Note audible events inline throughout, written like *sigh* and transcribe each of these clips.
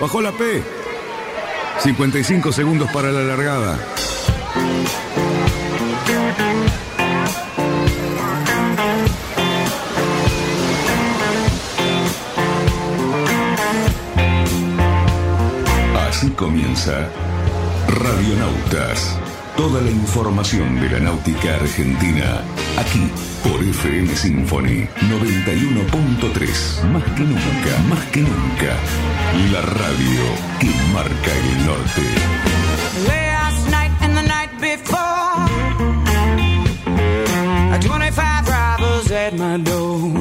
Bajó la P. 55 segundos para la largada. Así comienza Radionautas. Toda la información de la náutica argentina aquí por FM Symphony 91.3. Más que nunca, más que nunca. La radio que marca el norte. Last night and the night before, 25 robbers at my door.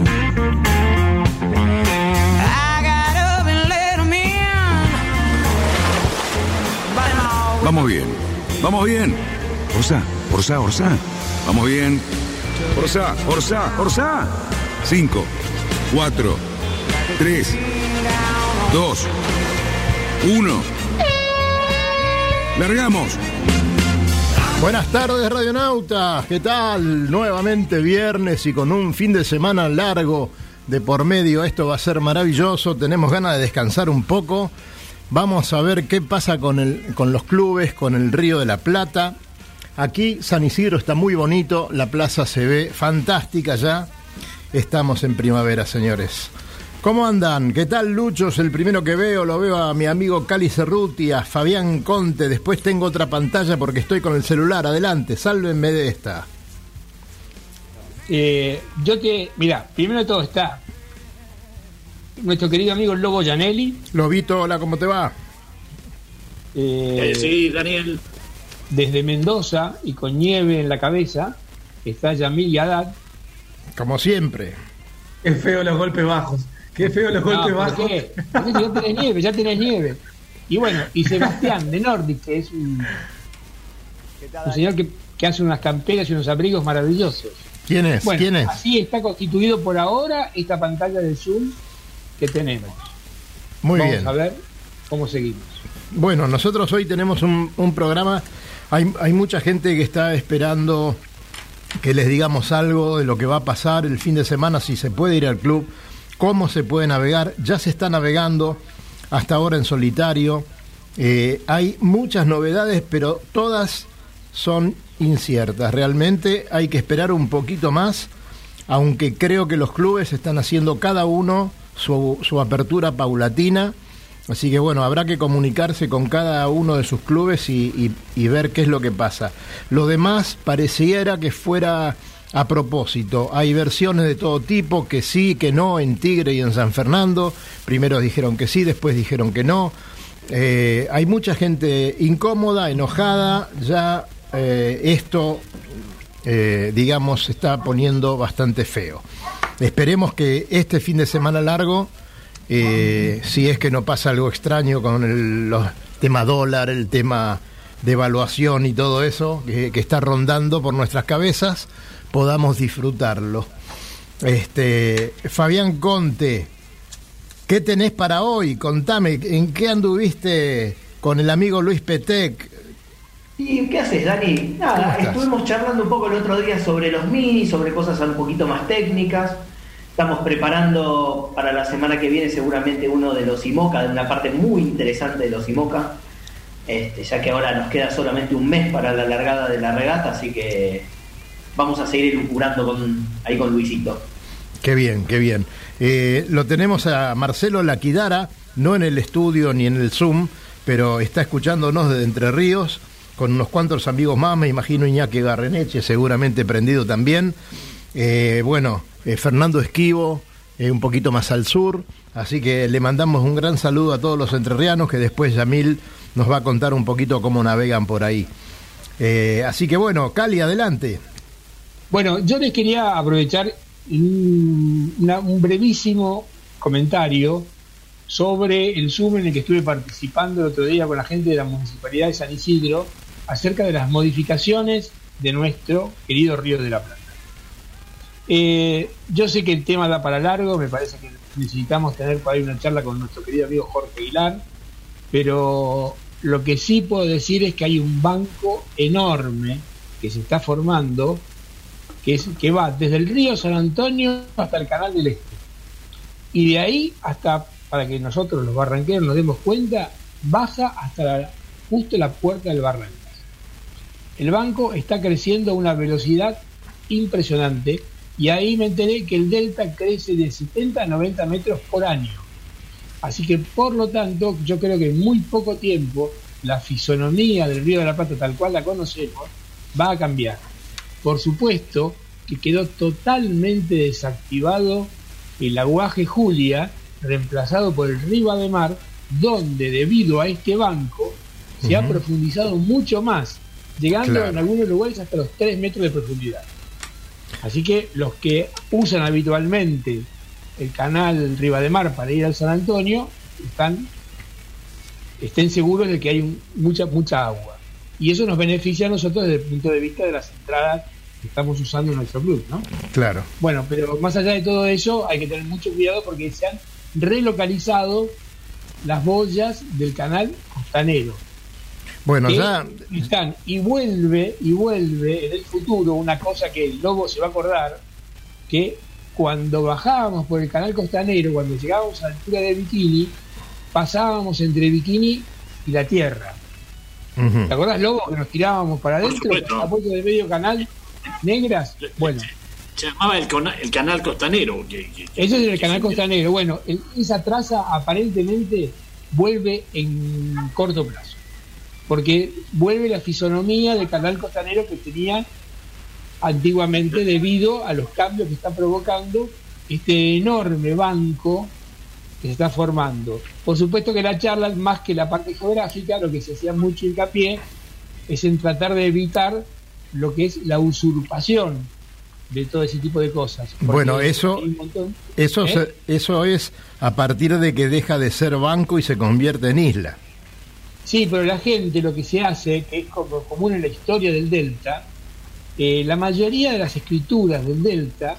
I got up and let 'em Vamos bien, vamos bien. Orsa, Orsa, Orsa. Vamos bien. Orsa, Orsa, Orsa. 5, 4, 3, 2, 1. Largamos. Buenas tardes, radionautas. ¿Qué tal? Nuevamente viernes y con un fin de semana largo de por medio. Esto va a ser maravilloso. Tenemos ganas de descansar un poco. Vamos a ver qué pasa con, el, con los clubes, con el Río de la Plata. Aquí San Isidro está muy bonito. La plaza se ve fantástica ya. Estamos en primavera, señores. ¿Cómo andan? ¿Qué tal, Lucho? Es el primero que veo. Lo veo a mi amigo Cali Cerruti, a Fabián Conte. Después tengo otra pantalla porque estoy con el celular. Adelante, sálvenme de esta. Eh, yo te. Mira, primero de todo está nuestro querido amigo el Lobo Janelli. Lobito, hola, ¿cómo te va? eh, Eh, sí, Daniel. Desde Mendoza y con nieve en la cabeza está Yamil Yadat. Como siempre. Qué feo los golpes bajos. Qué feo los golpes ¿por bajos. qué? Ya tenés nieve, ya tenés nieve. Y bueno, y Sebastián de Nordic, que es un, un señor que, que hace unas camperas y unos abrigos maravillosos. ¿Quién es? Bueno, ¿Quién es? así está constituido por ahora esta pantalla de Zoom que tenemos. Muy Vamos bien. a ver cómo seguimos. Bueno, nosotros hoy tenemos un, un programa. Hay, mucha gente que está esperando que les digamos algo de lo que va a pasar el fin de semana, si se puede ir al club, cómo se puede navegar. Ya se está navegando hasta ahora en solitario. Eh, hay muchas novedades, pero todas son inciertas. Realmente hay que esperar un poquito más, aunque creo que los clubes están haciendo cada uno su, su apertura paulatina. Así que bueno, habrá que comunicarse con cada uno de sus clubes y, ver qué es lo que pasa. Lo demás pareciera que fuera a propósito. Hay versiones de todo tipo, que sí, que no, en Tigre y en San Fernando. Primero dijeron que sí, después dijeron que no. Eh, hay mucha gente incómoda, enojada. Ya eh, esto, eh, digamos, se está poniendo bastante feo. Esperemos que este fin de semana largo, eh, si es que no pasa algo extraño con el los- tema dólar, el tema de evaluación y todo eso que, que está rondando por nuestras cabezas, podamos disfrutarlo. Este, Fabián Conte, ¿qué tenés para hoy? Contame, ¿en qué anduviste con el amigo Luis Petec? ¿Y qué haces, Dani? ¿Cómo Nada, estuvimos charlando un poco el otro día sobre los mini, sobre cosas un poquito más técnicas. Estamos preparando para la semana que viene seguramente uno de los IMOCA, de una parte muy interesante de los IMOCA, este, ya que ahora nos queda solamente un mes para la largada de la regata, así que vamos a seguir elucurando con, ahí con Luisito. Qué bien, qué bien. Eh, lo tenemos a Marcelo Laquidara, no en el estudio ni en el Zoom, pero está escuchándonos desde Entre Ríos, con unos cuantos amigos más, me imagino Iñaki Garreneche, seguramente prendido también. Eh, bueno, eh, Fernando Esquivo, eh, un poquito más al sur, así que le mandamos un gran saludo a todos los entrerrianos, que después Yamil nos va a contar un poquito cómo navegan por ahí. Así que bueno, Cali, adelante. Bueno, yo les quería aprovechar un brevísimo comentario sobre el Zoom en el que estuve participando el otro día con la gente de la Municipalidad de San Isidro acerca de las modificaciones de nuestro querido Río de la Plata. Eh, yo sé que el tema da para largo, me parece que necesitamos tener por ahí una charla con nuestro querido amigo Jorge Aguilar, pero lo que sí puedo decir es que hay un banco enorme que se está formando que, es, que va desde el río San Antonio hasta el canal del Este. Y de ahí hasta para que nosotros los barranqueros nos demos cuenta, baja hasta justo la puerta del Barrancas. El banco está creciendo a una velocidad impresionante y ahí me enteré que el delta crece de 70 a 90 metros por año. Así que por lo tanto yo creo que en muy poco tiempo la fisonomía del río de la Plata tal cual la conocemos va a cambiar. Por supuesto que quedó totalmente desactivado el aguaje Julia, reemplazado por el Riva de Mar, donde debido a este banco se ha profundizado mucho más, llegando Claro. en algunos lugares hasta los 3 metros de profundidad. Así que los que usan habitualmente el canal Riva de Mar para ir al San Antonio están estén seguros de que hay un- mucha mucha agua y eso nos beneficia a nosotros desde el punto de vista de las entradas que estamos usando en nuestro club, ¿no? Claro. Bueno, pero más allá de todo eso hay que tener mucho cuidado porque se han relocalizado las boyas del canal costanero Bueno, que ya. están y vuelve y vuelve en el futuro una cosa que el lobo se va a acordar que cuando bajábamos por el canal costanero cuando llegábamos a la altura de Bikini pasábamos entre Bikini y la tierra. ¿te acordás lobo que nos tirábamos para adentro a puerto de medio canal negras bueno Se llamaba el, el canal costanero. que- que- que- Eso es el canal costanero. Bueno, el- esa traza aparentemente vuelve en corto plazo. Porque vuelve la fisonomía del canal costanero que tenía antiguamente debido a los cambios que está provocando este enorme banco que se está formando. Por supuesto que la charla, más que la parte geográfica, lo que se hacía mucho hincapié es en tratar de evitar lo que es la usurpación de todo ese tipo de cosas. Bueno, eso- montón- Eso, ¿Eh? eso es a partir de que deja de ser banco y se convierte en isla. Sí, pero la gente lo que se hace, que es como común en la historia del Delta, eh, la mayoría de las escrituras del Delta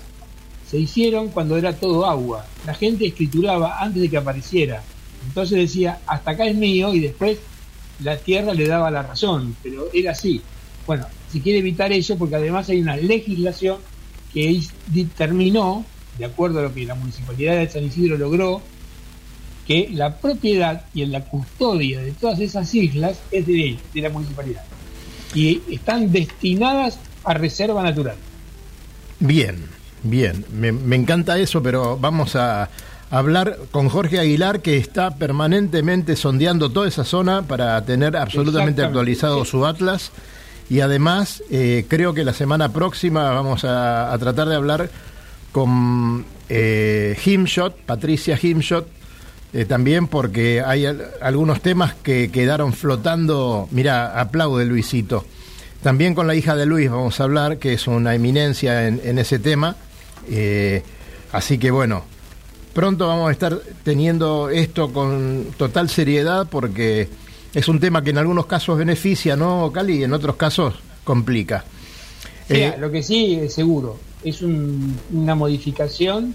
se hicieron cuando era todo agua. La gente escrituraba antes de que apareciera. Entonces decía, hasta acá es mío y después la tierra le daba la razón, pero era así. Bueno, se quiere evitar eso porque además hay una legislación que determinó, de acuerdo a lo que la municipalidad de San Isidro logró, que la propiedad y la custodia de todas esas islas es de, de la municipalidad y están destinadas a reserva natural. Bien, bien. Me, me encanta eso, pero vamos a hablar con Jorge Aguilar, que está permanentemente sondeando toda esa zona para tener absolutamente actualizado Sí. su Atlas. Y además, eh, creo que la semana próxima vamos a, a tratar de hablar con eh, Himshot, Patricia Himshot, eh, también porque hay al- algunos temas que quedaron flotando. Mira, aplaude Luisito. También con la hija de Luis vamos a hablar, que es una eminencia en, en ese tema. Eh, así que bueno, pronto vamos a estar teniendo esto con total seriedad porque es un tema que en algunos casos beneficia, ¿no, Cali? Y en otros casos complica. Sea, Eh, lo que sí es seguro es un- una modificación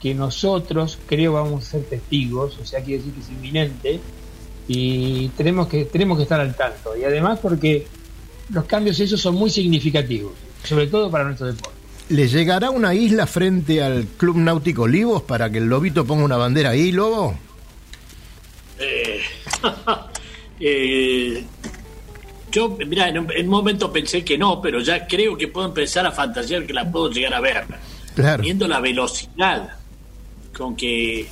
que nosotros creo vamos a ser testigos, o sea, quiere decir que es inminente y tenemos que tenemos que estar al tanto y además porque los cambios esos son muy significativos, sobre todo para nuestro deporte. ¿Le llegará una isla frente al Club Náutico Olivos para que el Lobito ponga una bandera ahí, Lobo? Eh, *laughs* eh, yo, mira, en un, en un momento pensé que no, pero ya creo que puedo empezar a fantasear que la puedo llegar a ver. Claro. Viendo la velocidad con que.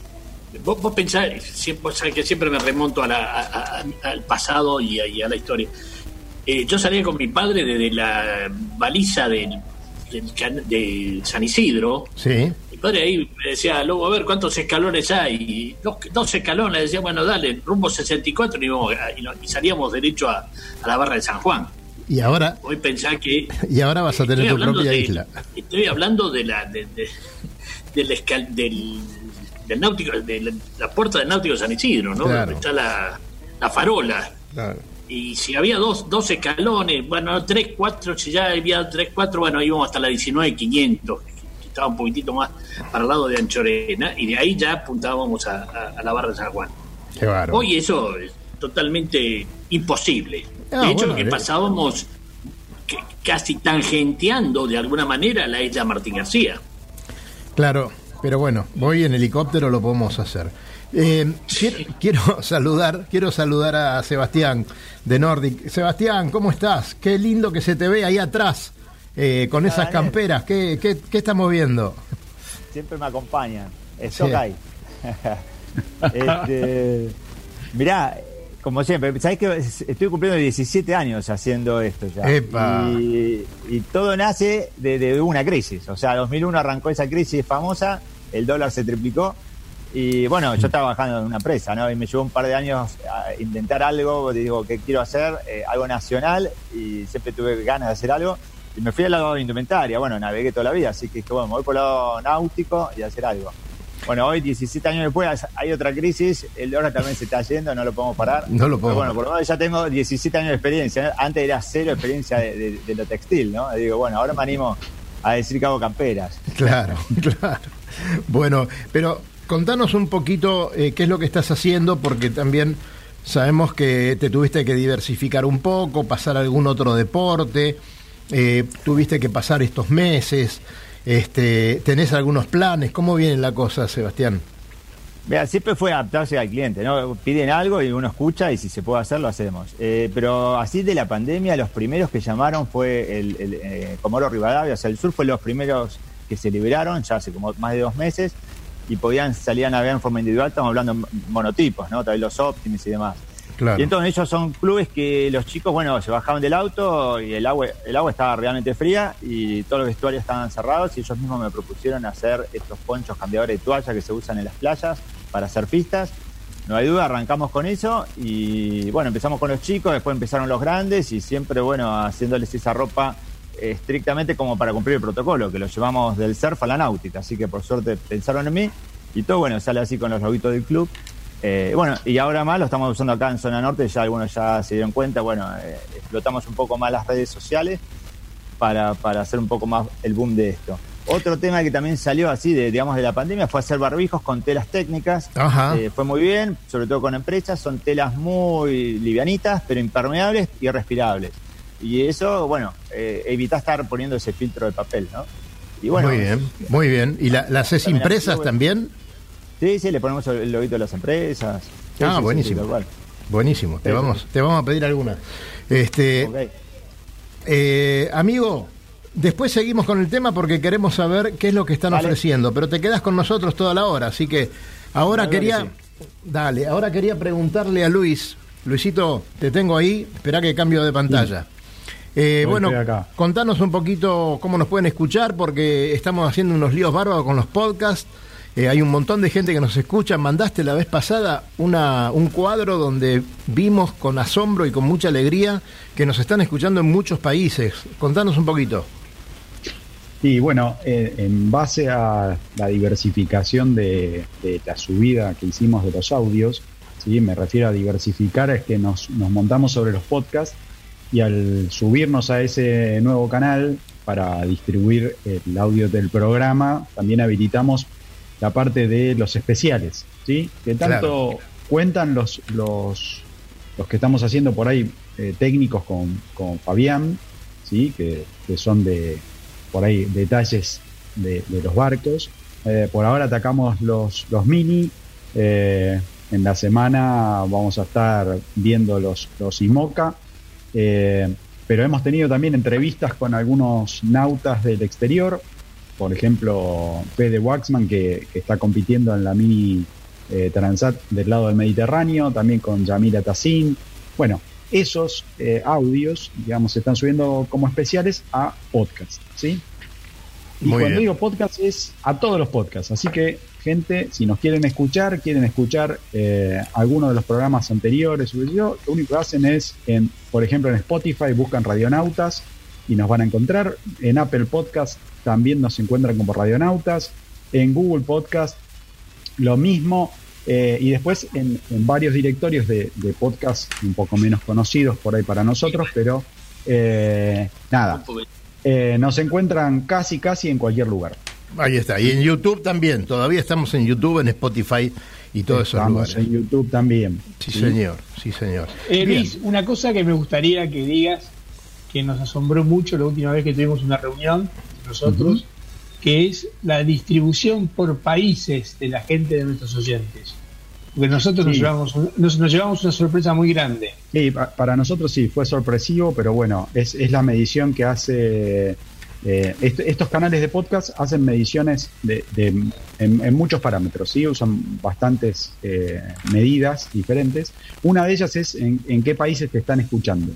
Vos, vos pensás, siempre, sabés que siempre me remonto a la- a- a- al pasado y a, y a la historia. Eh, yo salía con mi padre desde la baliza del, del can- de San Isidro, Sí. mi padre ahí me decía, Lobo, a ver cuántos escalones hay. Dos, dos escalones, decía, bueno, dale, rumbo 64 y, íbamos a- y salíamos derecho a, a la barra de San Juan. Y ahora, Hoy pensá que. *laughs* y ahora vas a tener tu propia de- isla. Estoy hablando de la. De, de- del, escal- del, del náutico, de la, puerta del náutico de San Isidro, ¿no? Claro. Donde está la, la farola. Claro. Y si había dos, dos escalones, bueno, tres, cuatro, si ya había tres, cuatro, bueno, íbamos hasta la 19.500, que estaba un poquitito más para el lado de Anchorena, y de ahí ya apuntábamos a, a- a la barra de San Juan. Qué. Hoy eso es totalmente imposible. Ah, de hecho, bueno, que eh. pasábamos que- casi tangenteando de alguna manera la isla Martín García. Claro. pero bueno, voy en helicóptero, lo podemos hacer. Eh, quiero, *laughs* saludar, quiero saludar a Sebastián de Nordic. Sebastián, ¿cómo estás? Qué lindo que se te ve ahí atrás, eh, con esas camperas. ¿Qué, qué, qué estamos viendo? Siempre me acompañan. Es *laughs* ahí. *laughs* este, mirá, como siempre, sabés que estoy cumpliendo 17 años haciendo esto ya. Y, todo nace de, una crisis. O sea, 2001 arrancó esa crisis famosa, el dólar se triplicó. Y bueno, yo estaba trabajando en una empresa, ¿no? Y me llevó un par de años a intentar algo, digo, ¿qué quiero hacer? Eh, algo nacional, y siempre tuve ganas de hacer algo. Y me fui al lado de indumentaria, bueno, navegué toda la vida, así que bueno, me voy por el lado náutico y hacer algo. Bueno, hoy, 17 años después, hay otra crisis. El dólar también se está yendo, no lo podemos parar. No lo podemos. bueno, por lo menos ya tengo 17 años de experiencia. Antes era cero experiencia de, lo textil, ¿no? digo, bueno, ahora me animo a decir que hago camperas. Claro, *laughs* claro. Bueno, pero contanos un poquito eh, qué es lo que estás haciendo, porque también sabemos que te tuviste que diversificar un poco, pasar a algún otro deporte, eh, tuviste que pasar estos meses. Este, ¿Tenés algunos planes? ¿Cómo viene la cosa, Sebastián? Vea, siempre fue adaptarse al cliente, ¿no? Piden algo y uno escucha y si se puede hacer, lo hacemos. Eh, pero así de la pandemia, los primeros que llamaron fue el, el eh, Comoro Rivadavia, o sea, el sur fue los primeros que se liberaron, ya hace como más de dos meses, y podían salir a navegar en forma individual, estamos hablando monotipos, ¿no? Tal los Optimis y demás. Y entonces ellos son clubes que los chicos, bueno, se bajaban del auto y el agua, el agua estaba realmente fría y todos los vestuarios estaban cerrados y ellos mismos me propusieron hacer estos ponchos cambiadores de toalla que se usan en las playas para hacer pistas. No hay duda, arrancamos con eso y bueno, empezamos con los chicos, después empezaron los grandes y siempre, bueno, haciéndoles esa ropa estrictamente como para cumplir el protocolo, que lo llevamos del surf a la náutica. Así que por suerte pensaron en mí y todo, bueno, sale así con los lobitos del club. Eh, bueno, y ahora más lo estamos usando acá en zona norte, ya algunos ya se dieron cuenta, bueno, eh, explotamos un poco más las redes sociales para, para hacer un poco más el boom de esto. Otro tema que también salió así, de, digamos, de la pandemia fue hacer barbijos con telas técnicas. Eh, fue muy bien, sobre todo con empresas. Son telas muy livianitas, pero impermeables y respirables. Y eso, bueno, eh, evita estar poniendo ese filtro de papel, ¿no? Y bueno, muy bien, muy bien. ¿Y la, las haces impresas también? Sí, sí, le ponemos el lobito de las empresas. ah, buenísimo. buenísimo. Te vamos, te vamos a pedir alguna. Este, eh, amigo, después seguimos con el tema porque queremos saber qué es lo que están ofreciendo, pero te quedas con nosotros toda la hora, así que ahora quería, dale, ahora quería preguntarle a Luis, Luisito, te tengo ahí, espera que cambio de pantalla. Eh, bueno, contanos un poquito cómo nos pueden escuchar, porque estamos haciendo unos líos bárbaros con los podcasts. Eh, hay un montón de gente que nos escucha. Mandaste la vez pasada una, un cuadro donde vimos con asombro y con mucha alegría que nos están escuchando en muchos países. Contanos un poquito. Sí, bueno, eh, en base a la diversificación de, la subida que hicimos de los audios, ¿sí? me refiero a diversificar, es que nos, nos montamos sobre los podcasts y al subirnos a ese nuevo canal para distribuir el audio del programa, también habilitamos la parte de los especiales, ¿sí? Que tanto cuentan los, los, los que estamos haciendo por ahí eh, técnicos con, con Fabián, ¿sí? Que, son de, por ahí, detalles de, los barcos. Eh, por ahora atacamos los, los mini. Eh, en la semana vamos a estar viendo los, los IMOCA. pero hemos tenido también entrevistas con algunos nautas del exterior, por ejemplo, Fede Waxman, que, está compitiendo en la mini eh, Transat del lado del Mediterráneo, también con Yamila Tassin. Bueno, esos eh, audios, digamos, se están subiendo como especiales a podcast, ¿sí? Y cuando digo podcast es a todos los podcasts. Así que, gente, si nos quieren escuchar, quieren escuchar eh, alguno de los programas anteriores, lo único que hacen es, en, por ejemplo, en Spotify buscan Radionautas y nos van a encontrar. En Apple Podcast también nos encuentran como Radionautas. En Google Podcast lo mismo. Eh, y después en, varios directorios de, podcast un poco menos conocidos por ahí para nosotros, pero eh, nada, eh, nos encuentran casi, casi en cualquier lugar. Ahí está, y en YouTube también, todavía estamos en YouTube, en Spotify y todo eso. Estamos en YouTube también. Sí, señor, sí, señor. Luis, una cosa que me gustaría que digas, que nos asombró mucho la última vez que tuvimos una reunión nosotros, que es la distribución por países de la gente de nuestros oyentes. Porque nosotros nos, llevamos, nos, nos llevamos una sorpresa muy grande. Sí, pa- para nosotros sí, fue sorpresivo, pero bueno, es, es la medición que hace... eh, est- estos canales de podcast hacen mediciones de, de- en, en muchos parámetros, ¿sí? usan bastantes eh, medidas diferentes. Una de ellas es en, en qué países te están escuchando.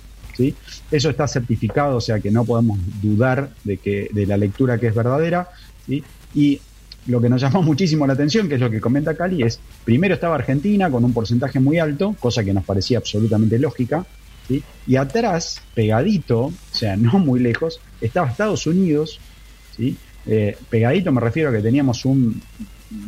Eso está certificado, o sea que no podemos dudar de, que, de la lectura que es verdadera. Y lo que nos llamó *laughs* muchísimo la atención, que es lo que comenta Cali, es primero estaba Argentina con un porcentaje muy alto, cosa que nos parecía absolutamente lógica, y atrás, pegadito, o sea, no muy lejos, estaba Estados Unidos. Eh, pegadito me refiero a que teníamos un,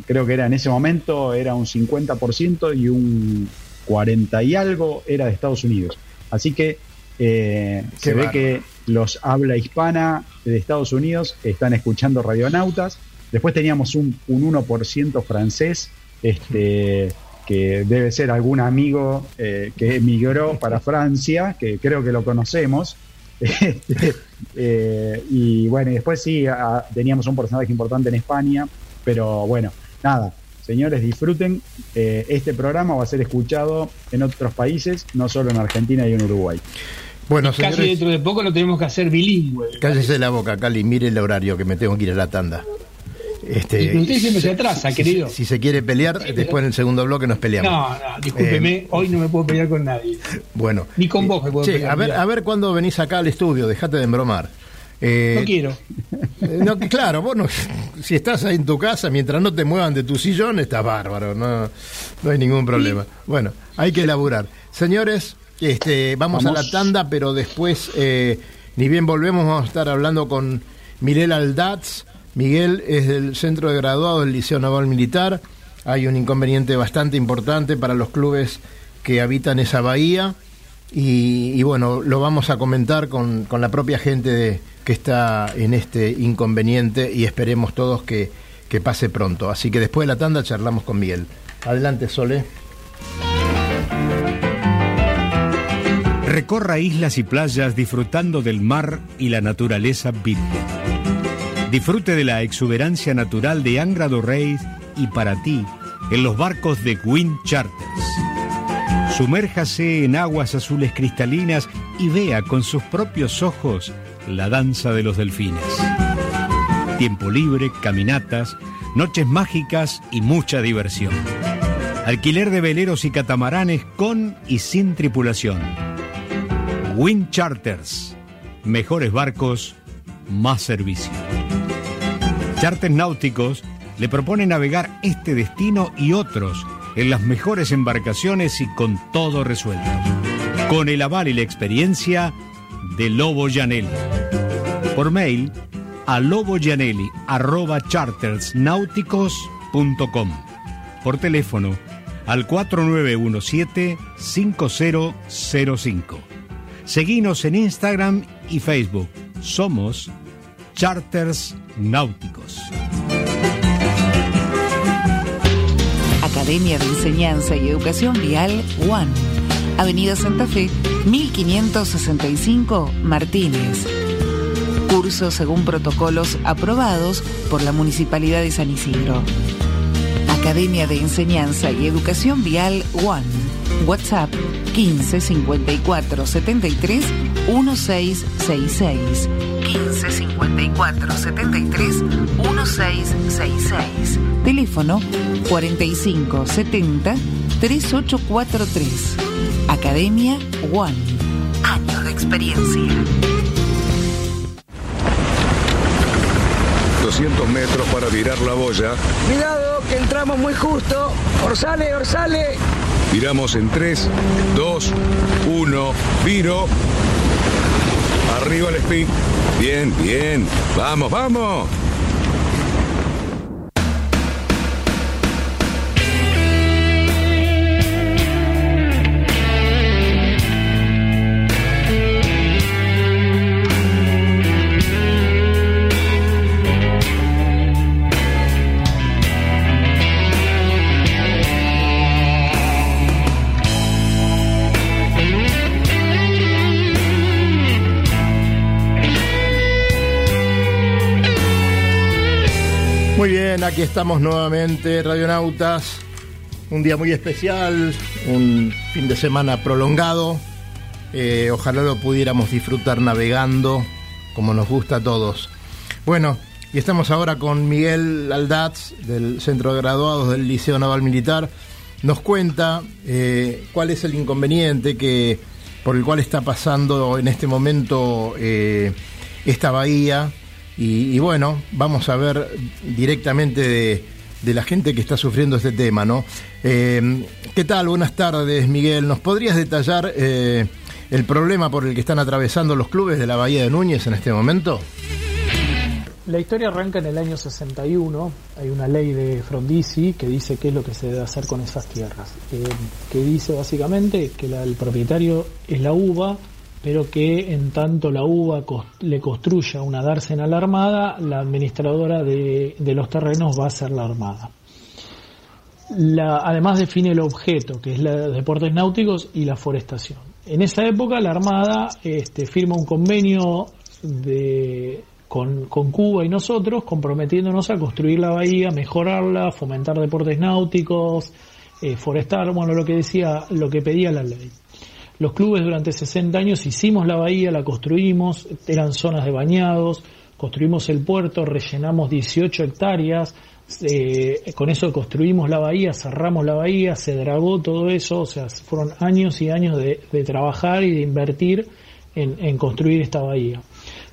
creo que era en ese momento, era un 50% y un 40 y algo era de Estados Unidos. Así que eh, se ve que los habla hispana de Estados Unidos están escuchando radionautas. Después teníamos un, un 1% francés, este, que debe ser algún amigo eh, que emigró para *laughs* Francia, que creo que lo conocemos. *laughs* Este, eh, y bueno, y después sí, a- teníamos un porcentaje importante en España, pero bueno, nada. Señores, disfruten. eh, este programa va a ser escuchado en otros países, no solo en Argentina y en Uruguay. Bueno, Casi señores, dentro de poco lo tenemos que hacer bilingüe. cállese la boca, Cali, mire el horario que me tengo que ir a la tanda. Este, Y usted siempre se atrasa, si- querido. Si, se quiere pelear, después en el segundo bloque nos peleamos. No, no, discúlpeme, Eh, hoy no me puedo pelear con nadie. Bueno. Ni con vos me puedo Che, pelear, a ver, a ver cuándo venís acá al estudio, dejate de embromar. Eh, No quiero. eh, no, claro, vos no- si estás ahí en tu casa, mientras no te muevan de tu sillón, estás bárbaro, no, no hay ningún problema. Bueno, hay que elaborar. Señores, este, vamos, a la tanda, pero después, eh, ni bien volvemos, vamos a estar hablando con Miguel Aldatz. Miguel es del Centro de Graduados del Liceo Naval Militar. Hay un inconveniente bastante importante para los clubes que habitan esa bahía. Y, y bueno, lo vamos a comentar con, con la propia gente de- que está en este inconveniente y esperemos todos que, que pase pronto. Así que después de la tanda charlamos con Miguel. Adelante, Sole. Recorra islas y playas disfrutando del mar y la naturaleza virgen. Disfrute de la exuberancia natural de Angra do Reis y para ti en los barcos de Wind Charters. Sumérjase en aguas azules cristalinas y vea con sus propios ojos la danza de los delfines. Tiempo libre, caminatas, noches mágicas y mucha diversión. Alquiler de veleros y catamaranes con y sin tripulación. Wind Charters. Mejores barcos, más servicio. Charters náuticos le propone navegar este destino y otros en las mejores embarcaciones y con todo resuelto. Con el aval y la experiencia de Lobo Janelli. Por mail a loboyanelli.chartersnáuticos.com. Por teléfono al 4917-5005. Seguinos en Instagram y Facebook. Somos Charters Náuticos. Academia de Enseñanza y Educación Vial One. Avenida Santa Fe, 1565 Martínez. Cursos según protocolos aprobados por la Municipalidad de San Isidro. Academia de Enseñanza y Educación Vial One. WhatsApp 15 54 73 1666. 15 54 73 1666. Teléfono 45 70 3843. Academia One. Años de experiencia. 200 metros para virar la boya. Cuidado, que entramos muy justo. Orsale, orsale. Viramos en 3, 2, 1, viro. Arriba el speed. Bien, bien. Vamos, vamos. Aquí estamos nuevamente, Radionautas. Un día muy especial, un fin de semana prolongado. Eh, ojalá lo pudiéramos disfrutar navegando, como nos gusta a todos. Bueno, y estamos ahora con Miguel Aldaz, del Centro de Graduados del Liceo Naval Militar. Nos cuenta eh, cuál es el inconveniente que, por el cual está pasando en este momento eh, esta bahía y, bueno, vamos a ver directamente de, la gente que está sufriendo este tema, ¿no? Eh, ¿Qué tal? Buenas tardes, Miguel. ¿Nos podrías detallar eh, el problema por el que están atravesando los clubes de la Bahía de Núñez en este momento? La historia arranca en el año 61. Hay una ley de Frondizi que dice qué es lo que se debe hacer con esas tierras. Eh, que dice básicamente que el propietario es la uva pero que en tanto la UBA le construya una dársena a la Armada, la administradora de, los terrenos va a ser la Armada. además define el objeto, que es los deportes náuticos y la forestación. En esa época la Armada este, firma un convenio con, Cuba y nosotros, comprometiéndonos a construir la bahía, mejorarla, fomentar deportes náuticos, eh, forestar, bueno, lo que decía, lo que pedía la ley. Los clubes durante 60 años hicimos la bahía, la construimos, eran zonas de bañados, construimos el puerto, rellenamos 18 hectáreas, eh, con eso construimos la bahía, cerramos la bahía, se dragó todo eso, o sea, fueron años y años de, trabajar y de invertir en, construir esta bahía.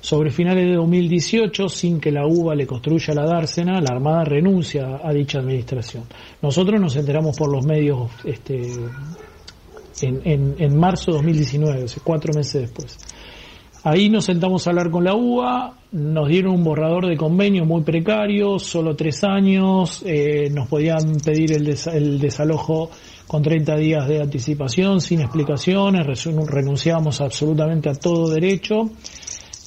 Sobre finales de 2018, sin que la UBA le construya la dársena, la Armada renuncia a dicha administración. Nosotros nos enteramos por los medios este, en, en, marzo de 2019, o cuatro meses después. Ahí nos sentamos a hablar con la UBA, nos dieron un borrador de convenio muy precario, solo tres años, eh, nos podían pedir el, el, desalojo con 30 días de anticipación, sin explicaciones, renunciábamos absolutamente a todo derecho.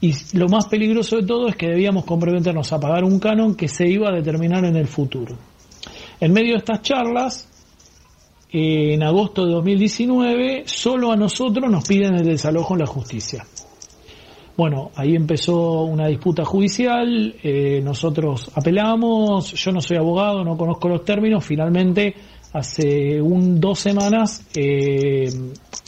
Y lo más peligroso de todo es que debíamos comprometernos a pagar un canon que se iba a determinar en el futuro. En medio de estas charlas, en agosto de 2019, solo a nosotros nos piden el desalojo en la justicia. Bueno, ahí empezó una disputa judicial, eh, nosotros apelamos, yo no soy abogado, no conozco los términos, finalmente hace un, dos semanas eh,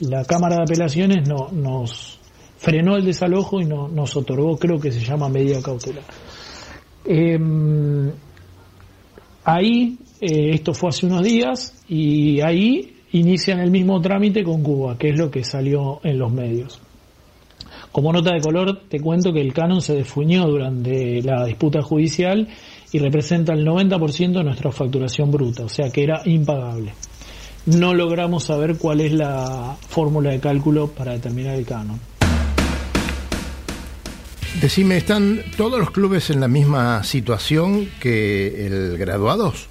la Cámara de Apelaciones no, nos frenó el desalojo y no, nos otorgó, creo que se llama medida cautelar. Em, ahí eh, esto fue hace unos días y ahí inician el mismo trámite con Cuba, que es lo que salió en los medios. Como nota de color, te cuento que el canon se defuñó durante la disputa judicial y representa el 90% de nuestra facturación bruta, o sea que era impagable. No logramos saber cuál es la fórmula de cálculo para determinar el canon. Decime, ¿están todos los clubes en la misma situación que el graduados?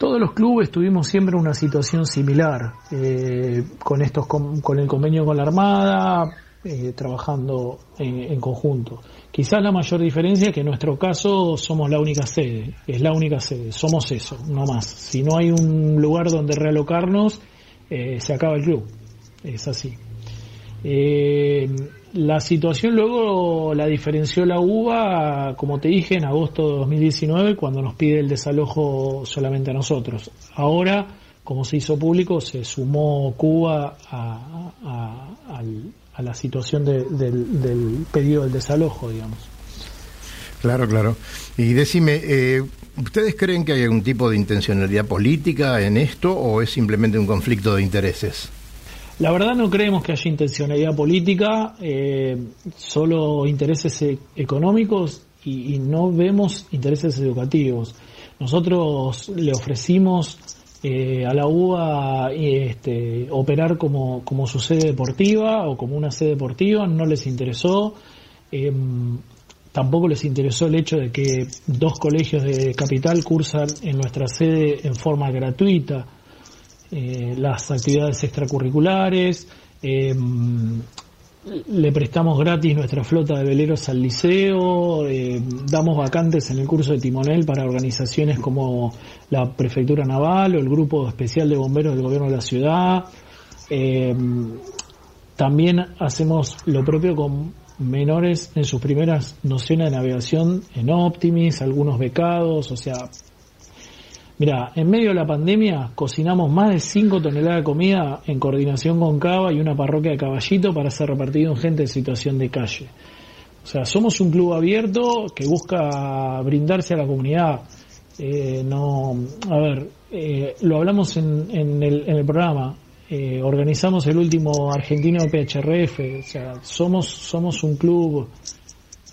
Todos los clubes tuvimos siempre una situación similar, eh, con, estos, con, el convenio con la Armada, eh, trabajando en, conjunto. Quizás la mayor diferencia es que en nuestro caso somos la única sede, es la única sede, somos eso, no más. Si no hay un lugar donde realocarnos, eh, se acaba el club, es así. La situación luego la diferenció la UBA, como te dije, en agosto de 2019, cuando nos pide el desalojo solamente a nosotros. Ahora, como se hizo público, se sumó Cuba a, la situación del, pedido del desalojo, digamos. Claro, claro. Y decime, eh, ¿ustedes creen que hay algún tipo de intencionalidad política en esto o es simplemente un conflicto de intereses? La verdad no creemos que haya intencionalidad política, eh, solo intereses e-, económicos y, no vemos intereses educativos. Nosotros le ofrecimos eh, a la UBA este, operar como, como su sede deportiva o como una sede deportiva, no les interesó. Em, tampoco les interesó el hecho de que dos colegios de capital cursan en nuestra sede en forma gratuita eh, las actividades extracurriculares, eh, le prestamos gratis nuestra flota de veleros al liceo, eh, damos vacantes en el curso de timonel para organizaciones como la Prefectura Naval o el Grupo Especial de Bomberos del Gobierno de la Ciudad. también hacemos lo propio con menores en sus primeras nociones de navegación en Optimis, algunos becados, o sea, mira, en medio de la pandemia cocinamos más de 5 toneladas de comida en coordinación con Cava y una parroquia de Caballito para ser repartido en gente en situación de calle. O sea, somos un club abierto que busca brindarse a la comunidad. Eh, no, a ver, eh, lo hablamos en, en, el, en el programa. Eh, organizamos el último argentino PHRF, o sea, somos, somos un club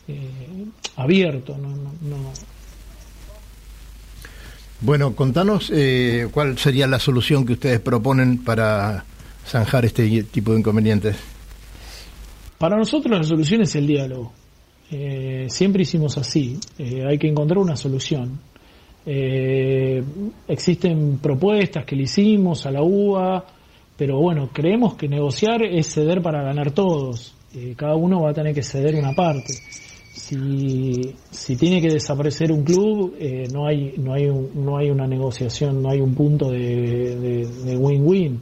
eh, abierto, no, no, no. Bueno, contanos eh, cuál sería la solución que ustedes proponen para zanjar este tipo de inconvenientes. Para nosotros la solución es el diálogo. Eh, siempre hicimos así. Eh, hay que encontrar una solución. Eh, existen propuestas que le hicimos a la UBA, pero bueno, creemos que negociar es ceder para ganar todos. Eh, cada uno va a tener que ceder una parte. Si, si tiene que desaparecer un club, eh, no hay no hay un- no hay una negociación, no hay un punto de win-win.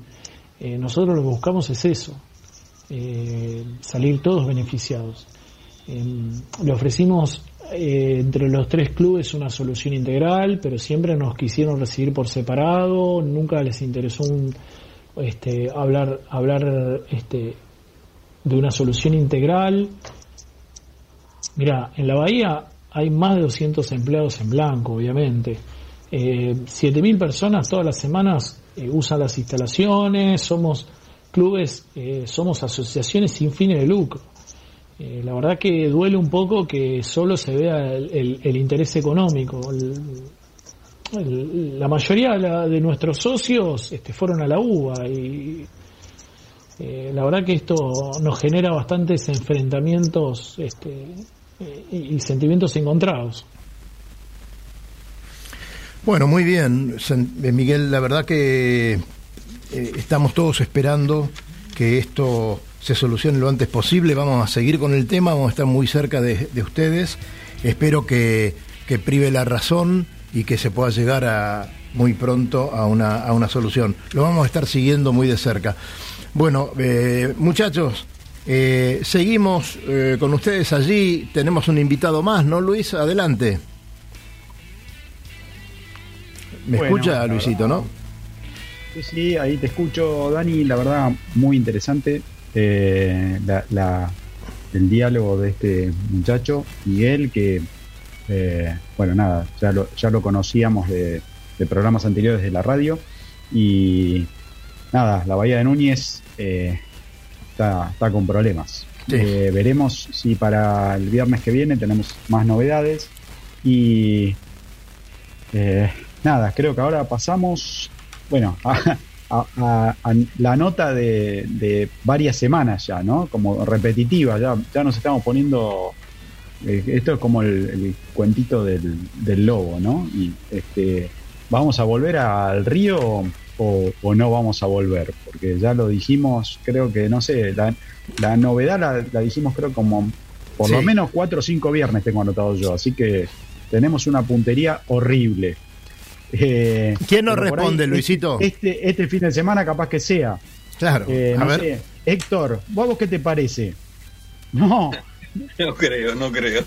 Eh, nosotros lo que buscamos es eso, eh, salir todos beneficiados. Eh, le ofrecimos entre los tres clubes una solución integral, pero siempre nos quisieron recibir por separado, nunca les interesó un, este, hablar, hablar este, de una solución integral. Mira, en la Bahía hay más de 200 empleados en blanco, obviamente. Eh, 7.000 personas todas las semanas eh, usan las instalaciones, somos clubes, eh, somos asociaciones sin fines de lucro. Eh, la verdad que duele un poco que solo se vea el, interés económico. La mayoría de, la- de nuestros socios este, fueron a la UBA y la verdad que esto nos genera bastantes enfrentamientos este, y, sentimientos encontrados. Bueno, muy bien, eh, Miguel, la verdad que eh, estamos todos esperando que esto se solucione lo antes posible. Vamos a seguir con el tema, vamos a estar muy cerca de, de ustedes. Espero que, que prive la razón y que se pueda llegar a, muy pronto a una, a una solución. Lo vamos a estar siguiendo muy de cerca. Bueno, eh, muchachos, eh, seguimos eh, con ustedes allí. Tenemos un invitado más, ¿no, Luis? Adelante. ¿Me Bueno, escucha, Luisito, no? Sí, sí, ahí te escucho, Dani. La verdad, muy interesante eh, la- la- el diálogo de este muchacho, Miguel, que, eh, bueno, nada, ya lo, ya lo conocíamos de, de programas anteriores de la radio. Y nada, la Bahía de Núñez eh, está, está con problemas. Eh, veremos si para el viernes que viene tenemos más novedades. Y eh, nada, creo que ahora pasamos, bueno, a, a- a- a la nota de, de varias semanas ya, ¿no? Como repetitiva, ya, ya nos estamos poniendo, eh, esto es como el, el cuentito del, del lobo, ¿no? Y este, ¿vamos a volver al río o, o no vamos a volver? Porque ya lo dijimos, creo que, no sé, la, la novedad la, la dijimos creo como por lo menos cuatro o cinco viernes tengo anotado yo, así que tenemos una puntería horrible. Eh, ¿Quién nos responde, ahí, Luisito? Este, este fin de semana capaz que sea. Claro, Eh, a no ver. sé, Héctor, ¿vos vos qué te parece? No, *laughs* No creo, no creo.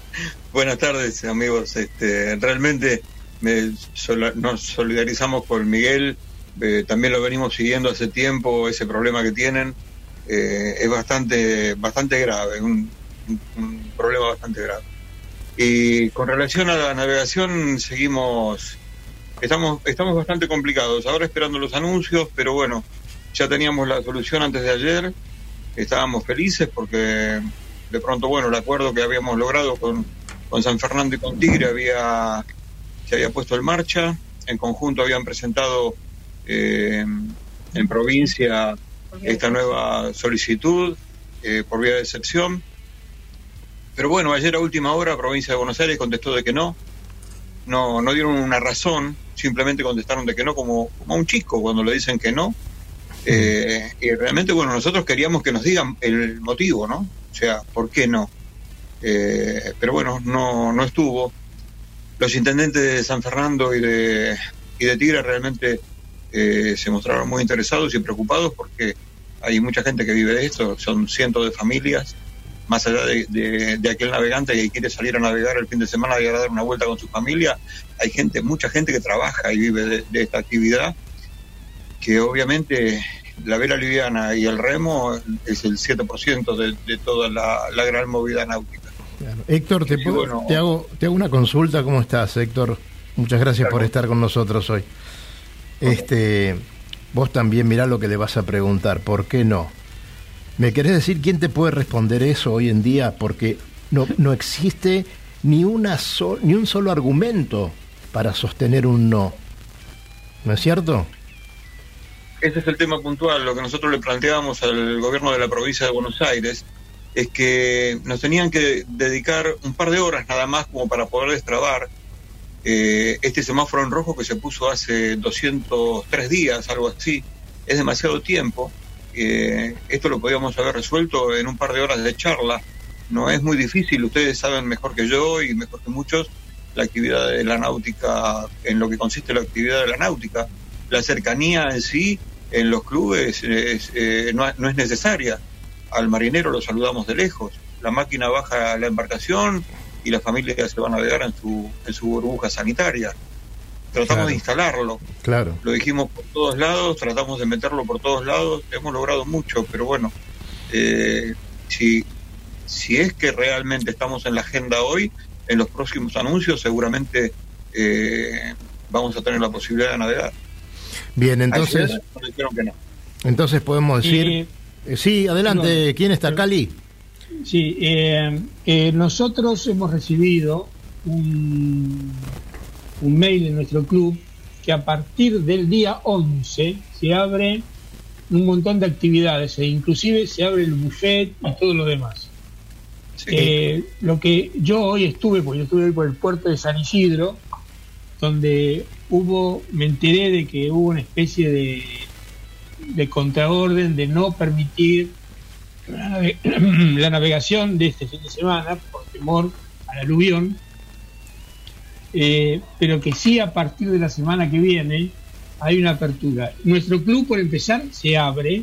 *laughs* Buenas tardes, amigos. Este, realmente me nos solidarizamos con Miguel. Eh, también lo venimos siguiendo hace tiempo. Ese problema que tienen eh, es bastante, bastante grave, un, un- problema bastante grave. Y con relación a la navegación, seguimos, estamos, estamos bastante complicados. Ahora esperando los anuncios, pero bueno, ya teníamos la solución antes de ayer. Estábamos felices porque de pronto, bueno, el acuerdo que habíamos logrado con, con San Fernando y con Tigre había, se había puesto en marcha. En conjunto habían presentado eh, en provincia esta nueva solicitud eh, por vía de excepción. Pero bueno, ayer a última hora, provincia de Buenos Aires contestó de que no. No, no dieron una razón, simplemente contestaron de que no, como, como a un chico cuando le dicen que no. Eh, y realmente, bueno, nosotros queríamos que nos digan el motivo, ¿no? O sea, ¿por qué no? Eh, pero bueno, no, no estuvo. Los intendentes de San Fernando y de, y de Tigre realmente eh, se mostraron muy interesados y preocupados porque hay mucha gente que vive de esto, son cientos de familias más allá de, de- de aquel navegante que quiere salir a navegar el fin de semana y a dar una vuelta con su familia, hay gente, mucha gente que trabaja y vive de, de esta actividad, que obviamente la vela liviana y el remo es el 7% de, de toda la, la gran movida náutica. Héctor, te, puedo- bueno. te hago, te hago una consulta. ¿Cómo estás, Héctor? Muchas gracias por estar con nosotros hoy. Este, vos también mirá lo que le vas a preguntar. ¿Por qué no? ¿Me querés decir quién te puede responder eso hoy en día? Porque no, no existe ni, una so- ni un solo argumento para sostener un no. ¿No es cierto? Ese es el tema puntual. Lo que nosotros le planteábamos al gobierno de la provincia de Buenos Aires es que nos tenían que dedicar un par de horas nada más como para poder destrabar eh, este semáforo en rojo que se puso hace 203 días, algo así. Es demasiado tiempo. Eh, esto lo podíamos haber resuelto en un par de horas de charla. No es muy difícil, ustedes saben mejor que yo y mejor que muchos la actividad de la náutica, en lo que consiste la actividad de la náutica. La cercanía en sí en los clubes es, eh, no, es necesaria. Al marinero lo saludamos de lejos. La máquina baja la embarcación y la familia se va a navegar en su, en su burbuja sanitaria. Tratamos Claro. de instalarlo. Claro. Lo dijimos por todos lados, tratamos de meterlo por todos lados, hemos logrado mucho, pero bueno, eh, si, si es que realmente estamos en la agenda hoy, en los próximos anuncios seguramente eh, vamos a tener la posibilidad de navegar. Bien, entonces, Ayer nos dijeron que no. entonces podemos decir... Eh, Eh, sí, adelante. no, ¿Quién está? Cali. Sí, eh, eh, nosotros hemos recibido un, un mail en nuestro club que a partir del día 11 se abre un montón de actividades e inclusive se abre el buffet y todo lo demás. Eh, lo que yo hoy estuve, porque yo estuve hoy por el puerto de San Isidro, donde hubo, me enteré de que hubo una especie de, de contraorden de no permitir la, nave- *clears throat* la navegación de este fin de semana por temor al aluvión, eh, pero que sí a partir de la semana que viene hay una apertura. Nuestro club, por empezar, se abre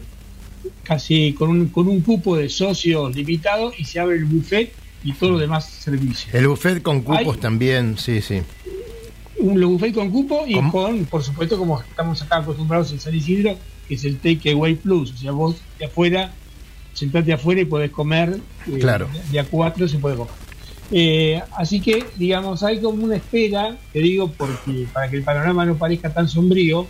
casi con un, con un cupo de socios limitado y se abre el buffet y todos los demás servicios. El buffet con cupos Hay- también, sí, sí. Un buffet con cupo y ¿Cómo? con, por supuesto, como estamos acá acostumbrados en San Isidro, que es el Takeaway Plus. O sea, vos de afuera, sentate afuera y podés comer. eh, Claro. De a cuatro se puede comer. Eh, así que, digamos, hay como una espera, te digo, porque para que el panorama no parezca tan sombrío,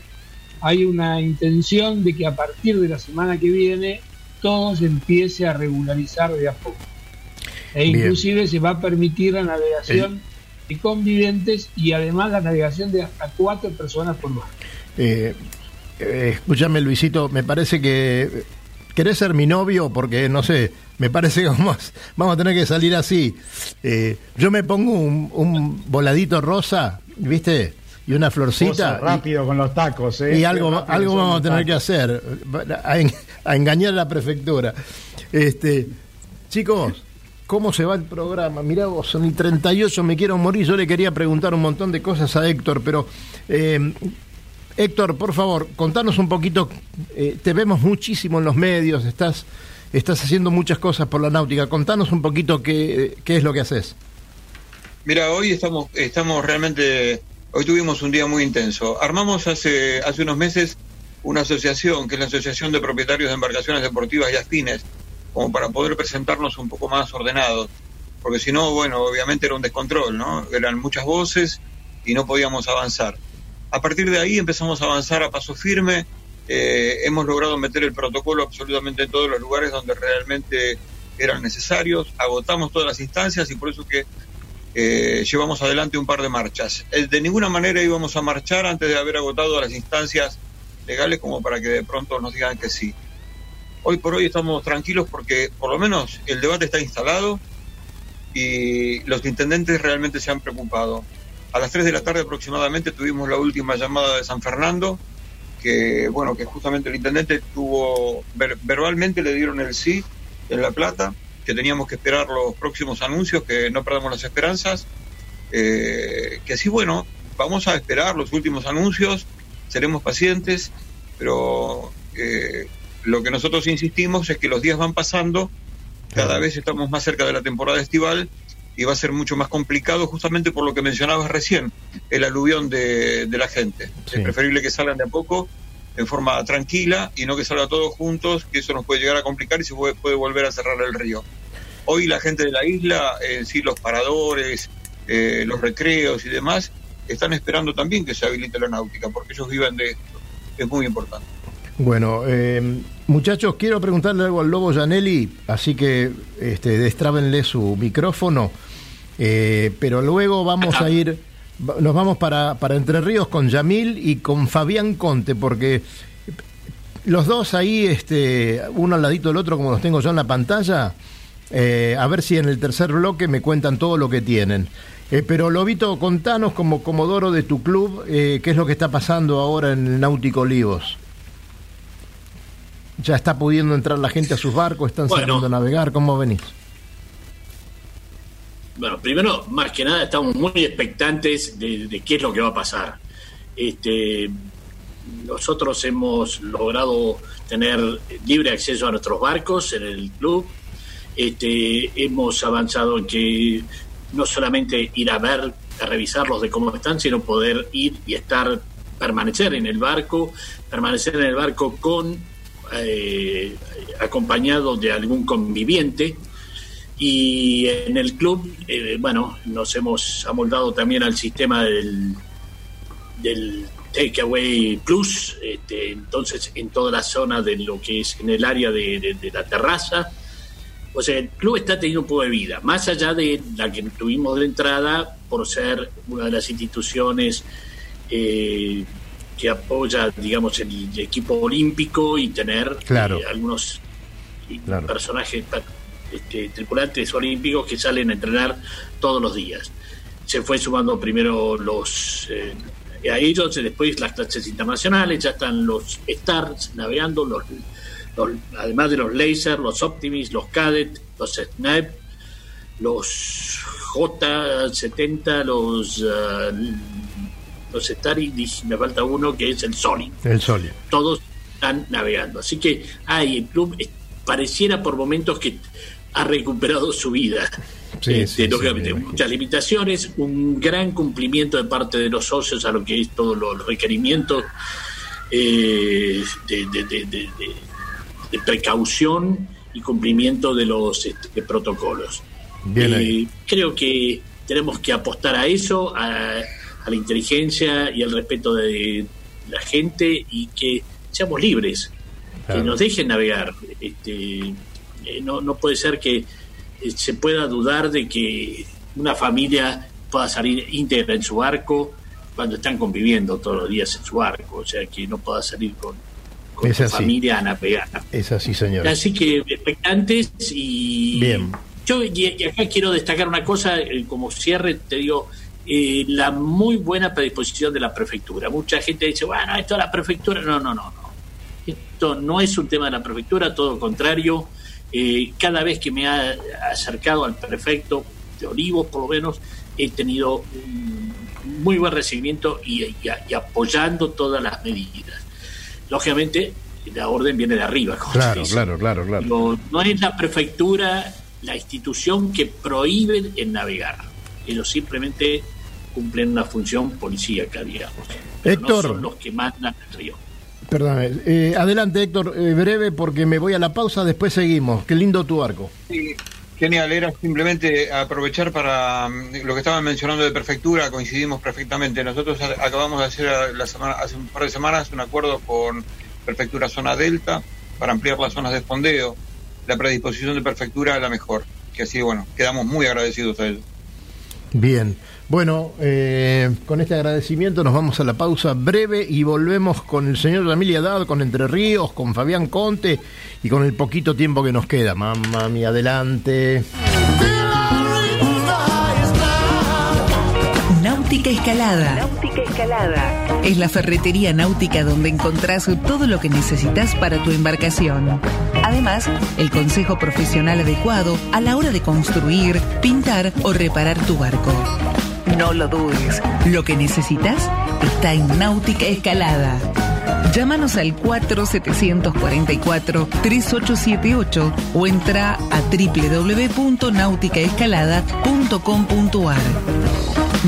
hay una intención de que a partir de la semana que viene todo se empiece a regularizar de a poco. E Bien. inclusive se va a permitir la navegación de conviventes y además la navegación de hasta cuatro personas por barco. Eh, eh, escúchame, Luisito, me parece que. ¿Querés ser mi novio? Porque, no sé, me parece *laughs* que vamos, vamos a tener que salir así. Eh, yo me pongo un, un voladito rosa, ¿viste? Y una florcita. rápido con los tacos, ¿eh? Y, algo, algo vamos a tener que hacer. A, en- a engañar a la prefectura. Este, chicos, ¿cómo se va el programa? Mirá vos, son y 38, me quiero morir. Yo le quería preguntar un montón de cosas a Héctor, pero eh, Héctor, por favor, contanos un poquito. eh, te vemos muchísimo en los medios, estás, estás haciendo muchas cosas por la náutica. Contanos un poquito qué, qué es lo que haces. Mira, hoy estamos, estamos realmente, hoy tuvimos un día muy intenso. Armamos hace, hace unos meses una asociación, que es la Asociación de Propietarios de Embarcaciones Deportivas y Afines, como para poder presentarnos un poco más ordenados. Porque si no, bueno, obviamente era un descontrol, ¿no? Eran muchas voces y no podíamos avanzar. A partir de ahí empezamos a avanzar a paso firme. eh, hemos logrado meter el protocolo absolutamente en todos los lugares donde realmente eran necesarios. Agotamos todas las instancias y por eso que eh, llevamos adelante un par de marchas. Eh, de ninguna manera íbamos a marchar antes de haber agotado las instancias legales como para que de pronto nos digan que sí. Hoy por hoy estamos tranquilos porque por lo menos el debate está instalado y los intendentes realmente se han preocupado. A las 3 de la tarde aproximadamente tuvimos la última llamada de San Fernando, que bueno, que justamente el intendente tuvo, ver- verbalmente le dieron el sí en La Plata, que teníamos que esperar los próximos anuncios, que no perdamos las esperanzas, eh, que sí, bueno, vamos a esperar los últimos anuncios, seremos pacientes, pero eh, lo que nosotros insistimos es que los días van pasando Cada vez estamos más cerca de la temporada estival y va a ser mucho más complicado justamente por lo que mencionabas recién, el aluvión de, de la gente. Sí. Es preferible que salgan de a poco, en forma tranquila, y no que salga todos juntos, que eso nos puede llegar a complicar y se puede, puede volver a cerrar el río. Hoy la gente de la isla, en sí los paradores, eh, los recreos y demás, están esperando también que se habilite la náutica, porque ellos viven de esto. Es muy importante. Bueno, eh, muchachos, quiero preguntarle algo al Lobo Janelli, así que este, destrábenle su micrófono, eh, pero luego vamos a ir, nos vamos para, para Entre Ríos con Yamil y con Fabián Conte, porque los dos ahí, este, uno al ladito del otro, como los tengo yo en la pantalla, eh, a ver si en el tercer bloque me cuentan todo lo que tienen. Eh, pero Lobito, contanos como comodoro de tu club, eh, qué es lo que está pasando ahora en el Náutico Olivos. Ya está pudiendo entrar la gente a sus barcos, están Bueno. saliendo a navegar, ¿cómo venís? Bueno, primero, más que nada, estamos muy expectantes de, de qué es lo que va a pasar. Este, nosotros hemos logrado tener libre acceso a nuestros barcos en el club. Este, hemos avanzado en que no solamente ir a ver, a revisarlos de cómo están, sino poder ir y estar, permanecer en el barco, permanecer en el barco con eh, acompañado de algún conviviente y en el club, eh, bueno, nos hemos amoldado también al sistema del, Takeaway Plus, este, entonces en toda la zona de lo que es en el área de la terraza. O sea, el club está teniendo un poco de vida, más allá de la que tuvimos de entrada por ser una de las instituciones eh, que apoya, digamos, el equipo olímpico y tener Claro. eh, algunos Claro. personajes, este, tripulantes olímpicos que salen a entrenar todos los días. Se fue sumando primero los eh, a ellos, después las clases internacionales, ya están los Stars navegando, los, los- además de los Laser, los Optimis, los Cadet, los Snap, los J70, los ah, los Star y me falta uno que es el Sonic El sol. todos están navegando. Así que hay el club pareciera por momentos que ha recuperado su vida. *laughs* Sí, Este, sí, sí, lógicamente, muchas limitaciones, un gran cumplimiento de parte de los socios a lo que es todos los requerimientos eh, de, de- de- de- precaución y cumplimiento de los este, protocolos. Bien Eh, creo que tenemos que apostar a eso, a, a la inteligencia y al respeto de la gente y que seamos libres, Claro. que nos dejen navegar. Este, eh, no, no puede ser que eh, se pueda dudar de que una familia pueda salir íntegra en su barco cuando están conviviendo todos los días en su barco, o sea, que no pueda salir con, con su familia a navegar. Es así, señor. Así que expectantes y Bien. yo y, y acá quiero destacar una cosa, eh, como cierre, te digo, eh, la muy buena predisposición de la prefectura. Mucha gente dice, bueno, esto es la prefectura. No, no, no, no. Esto no es un tema de la prefectura, todo lo contrario. Eh, cada vez que me ha acercado al prefecto de Olivos, por lo menos, he tenido un muy buen recibimiento y, y- y apoyando todas las medidas. Lógicamente, la orden viene de arriba. Claro, claro, claro, claro. Digo, no es la prefectura la institución que prohíbe el navegar. Ellos simplemente cumplen una función policíaca, digamos. Pero no Héctor. son los que mandan el río. Perdóname. Eh, adelante, Héctor, eh, breve porque me voy a la pausa, después seguimos. Qué lindo tu arco. Sí, genial, era simplemente aprovechar para mm, lo que estaban mencionando de prefectura, coincidimos perfectamente. Nosotros a- acabamos de hacer a- la semana, hace un par de semanas un acuerdo con Prefectura Zona Delta para ampliar las zonas de fondeo. La predisposición de prefectura es la mejor, que así, bueno, quedamos muy agradecidos a ellos. Bien. Bueno, eh, con este agradecimiento nos vamos a la pausa breve y volvemos con el señor Ramil Haddad, con Entre Ríos, con Fabián Conte y con el poquito tiempo que nos queda. Mamma mía, adelante. Náutica Escalada. Náutica Escalada. Es la ferretería náutica donde encontrás todo lo que necesitas para tu embarcación. Además, el consejo profesional adecuado a la hora de construir, pintar o reparar tu barco. No lo dudes, lo que necesitas está en Náutica Escalada. Llámanos al 4744-3878 o entra a www.nauticaescalada.com.ar.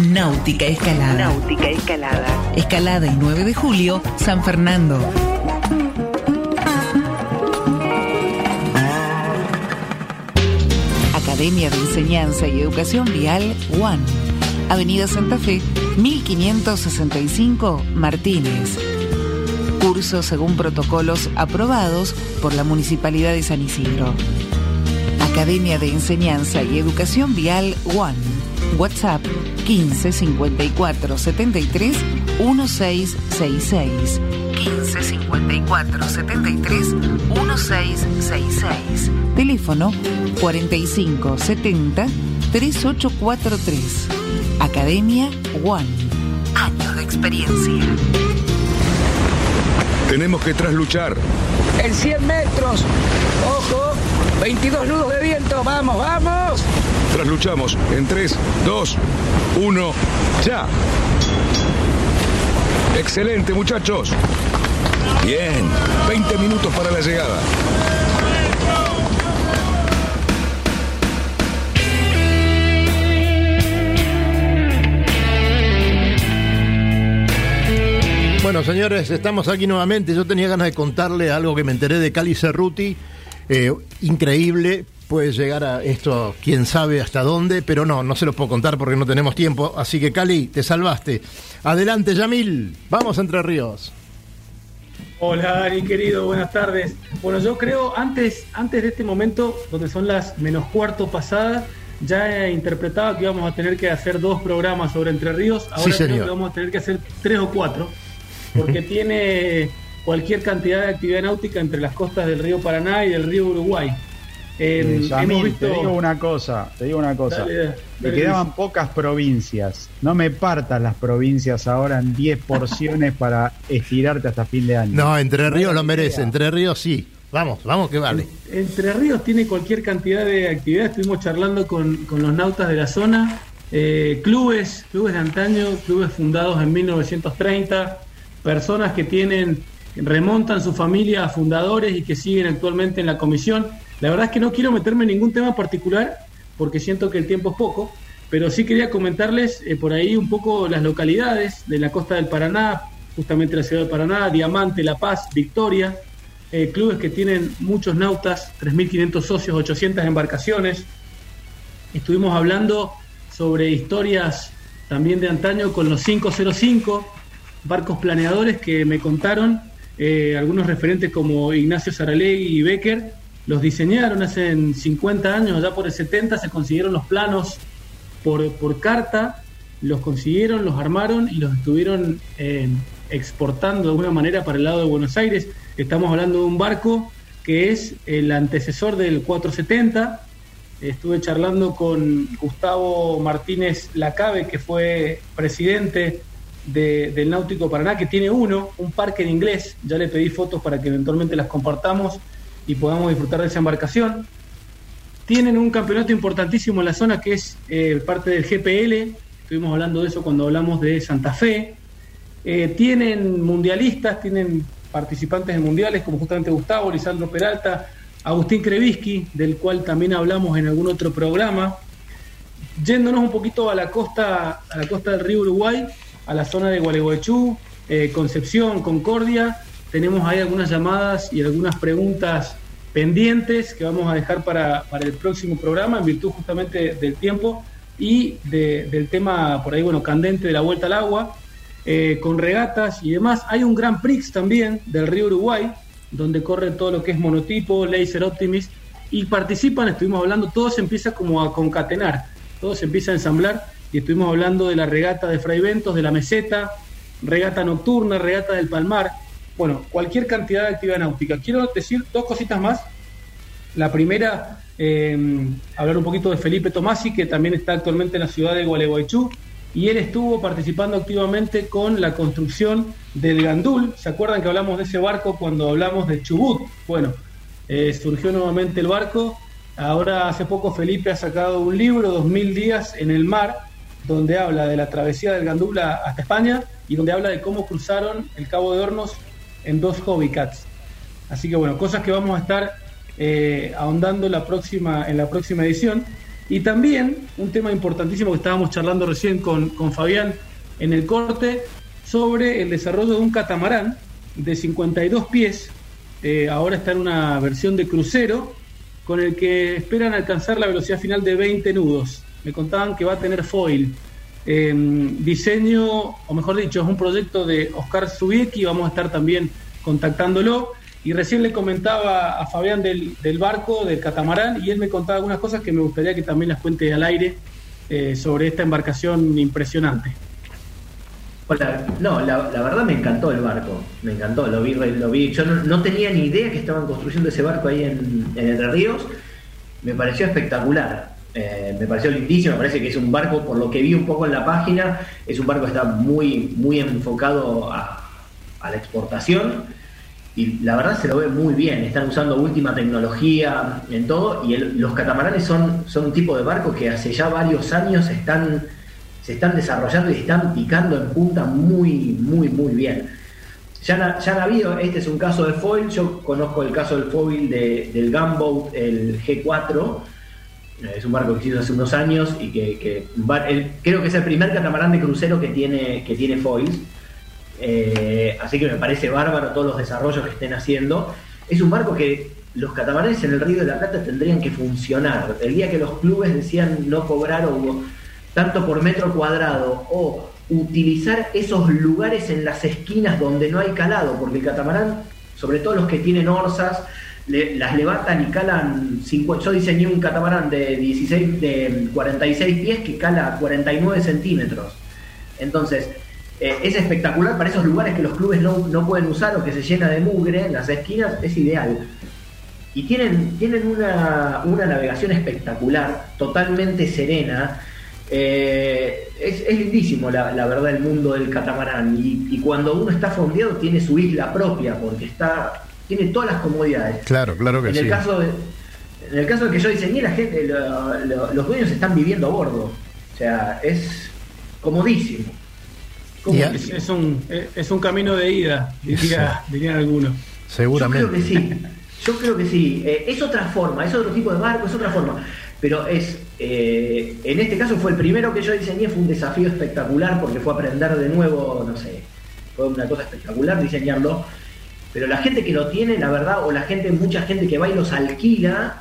Náutica Escalada. Náutica Escalada. Escalada y 9 de julio, San Fernando. Academia de Enseñanza y Educación Vial, One. Avenida Santa Fe, 1565, Martínez. Cursos según protocolos aprobados por la Municipalidad de San Isidro. Academia de Enseñanza y Educación Vial, One. WhatsApp 15 54 73 1666. 15 54 73 1666. Teléfono 45 70 3843. Academia One. Años de experiencia. Tenemos que trasluchar. En 100 metros. Ojo. 22 nudos de viento. Vamos, vamos. Trasluchamos en 3, 2, 1, ya. Excelente, muchachos. Bien, 20 minutos para la llegada. Bueno, señores, estamos aquí nuevamente. Yo tenía ganas de contarle algo que me enteré de Cali Cerruti. Eh, increíble, puede llegar a esto, quién sabe hasta dónde, pero no, no se los puedo contar porque no tenemos tiempo. Así que Cali, te salvaste. Adelante, Yamil. Vamos Entre Ríos. Hola Dani, querido, buenas tardes. Bueno, yo creo antes, antes de este momento, donde son las menos cuarto pasadas, ya interpretaba que íbamos a tener que hacer dos programas sobre Entre Ríos. Ahora Sí, creo que vamos a tener que hacer tres o cuatro, porque *laughs* tiene cualquier cantidad de actividad náutica entre las costas del río Paraná y del río Uruguay. Eh, Eh, Yamil, hemos visto... te digo una cosa, te digo una cosa. Dale, dale, Me quedaban pocas provincias. No me partas las provincias ahora en 10 porciones *laughs* para estirarte hasta fin de año. No, Entre Ríos lo merece. Entre Ríos sí. Vamos, vamos que vale. Entre Ríos tiene cualquier cantidad de actividades. Estuvimos charlando con, con los nautas de la zona. Eh, clubes, clubes de antaño, clubes fundados en 1930, personas que tienen, remontan su familia a fundadores y que siguen actualmente en la comisión. La verdad es que no quiero meterme en ningún tema particular porque siento que el tiempo es poco, pero sí quería comentarles eh, por ahí un poco las localidades de la costa del Paraná, justamente la ciudad de Paraná, Diamante, La Paz, Victoria, eh, clubes que tienen muchos nautas, 3.500 socios, 800 embarcaciones. Estuvimos hablando sobre historias también de antaño con los 505, barcos planeadores que me contaron, eh, algunos referentes como Ignacio Saralegui y Becker, los diseñaron hace 50 años, ya por el 70 se consiguieron los planos por, por carta, los consiguieron, los armaron y los estuvieron eh, exportando de alguna manera para el lado de Buenos Aires. Estamos hablando de un barco que es el antecesor del 470. Estuve charlando con Gustavo Martínez Lacabe, que fue presidente de- del Náutico Paraná, que tiene uno, un parque en inglés. Ya le pedí fotos para que eventualmente las compartamos y podamos disfrutar de esa embarcación. Tienen un campeonato importantísimo en la zona que es eh, parte del GPL. Estuvimos hablando de eso cuando hablamos de Santa Fe. Eh, tienen mundialistas, tienen participantes en mundiales como justamente Gustavo, Lisandro Peralta, Agustín Krevisky, del cual también hablamos en algún otro programa. Yéndonos un poquito a la costa, a la costa del río Uruguay, a la zona de Gualeguaychú, eh, Concepción, Concordia, tenemos ahí algunas llamadas y algunas preguntas pendientes que vamos a dejar para, para el próximo programa en virtud justamente del tiempo y de- del tema por ahí, bueno, candente de la vuelta al agua, eh, con regatas y demás. Hay un Gran Prix también del río Uruguay, donde corre todo lo que es monotipo, Laser Optimist, y participan, estuvimos hablando, todo se empieza como a concatenar, todo se empieza a ensamblar, y estuvimos hablando de la regata de Fray Ventos, de la meseta, regata nocturna, regata del Palmar, bueno, cualquier cantidad de actividad náutica. Quiero decir dos cositas más. La primera, eh, hablar un poquito de Felipe Tomasi, que también está actualmente en la ciudad de Gualeguaychú, y él estuvo participando activamente con la construcción del Gandul. ¿Se acuerdan que hablamos de ese barco cuando hablamos de Chubut? Bueno, eh, surgió nuevamente el barco. Ahora, hace poco, Felipe ha sacado un libro, 2000 días en el mar, donde habla de la travesía del Gandul hasta España y donde habla de cómo cruzaron el Cabo de Hornos en dos Hobby Cats. Así que bueno, cosas que vamos a estar eh, ahondando la próxima, en la próxima edición. Y también un tema importantísimo que estábamos charlando recién con, con Fabián en el corte sobre el desarrollo de un catamarán de 52 pies. eh, ahora está en una versión de crucero con el que esperan alcanzar la velocidad final de 20 nudos. Me contaban que va a tener foil. Eh, diseño, o mejor dicho, es un proyecto de Oscar Zubiecki, vamos a estar también contactándolo. Y recién le comentaba a Fabián del, barco, del catamarán, y él me contaba algunas cosas que me gustaría que también las cuente al aire eh, sobre esta embarcación impresionante. Hola, no, la, verdad me encantó el barco, me encantó, lo vi, lo vi. Yo no, no tenía ni idea que estaban construyendo ese barco ahí en, en Entre Ríos, me pareció espectacular, eh, me pareció lindísimo, me parece que es un barco, por lo que vi un poco en la página, es un barco que está muy, muy enfocado a, la exportación y la verdad se lo ve muy bien, están usando última tecnología en todo y los catamaranes son, son un tipo de barco que hace ya varios años están, se están desarrollando y están picando en punta muy, muy, muy bien. Ya, ya han habido, este es un caso de foil, yo conozco el caso del foil de- del Gunboat, el G4, eh, es un barco que existe hace unos años y que, creo que es el primer catamarán de crucero que tiene, que tiene foils. Eh, así que me parece bárbaro todos los desarrollos que estén haciendo. Es un barco que los catamaranes en el Río de la Plata tendrían que funcionar. El día que los clubes decían no cobrar o tanto por metro cuadrado o utilizar esos lugares en las esquinas donde no hay calado, porque el catamarán, sobre todo los que tienen orzas, las levantan y calan. cincu- Yo diseñé un catamarán de 16, de 46 pies que cala 49 centímetros. Entonces, eh, es espectacular para esos lugares que los clubes no, no pueden usar o que se llena de mugre en las esquinas, es ideal. Y tienen, tienen una, una navegación espectacular, totalmente serena. Eh, es, es lindísimo, la, la verdad, el mundo del catamarán. Y, y cuando uno está fondeado, tiene su isla propia, porque está tiene todas las comodidades. Claro, claro que en sí. el caso de, en el caso de que yo diseñé, la gente, lo- lo- los dueños están viviendo a bordo. O sea, es comodísimo. Es, es un, es un camino de ida, diría, dirían algunos. Seguramente. Yo creo que sí. Yo creo que sí. Eh, es otra forma, es otro tipo de barco, es otra forma. Pero es, eh, en este caso fue el primero que yo diseñé, fue un desafío espectacular porque fue aprender de nuevo, no sé, fue una cosa espectacular diseñarlo. Pero la gente que lo tiene, la verdad, o la gente, mucha gente que va y los alquila,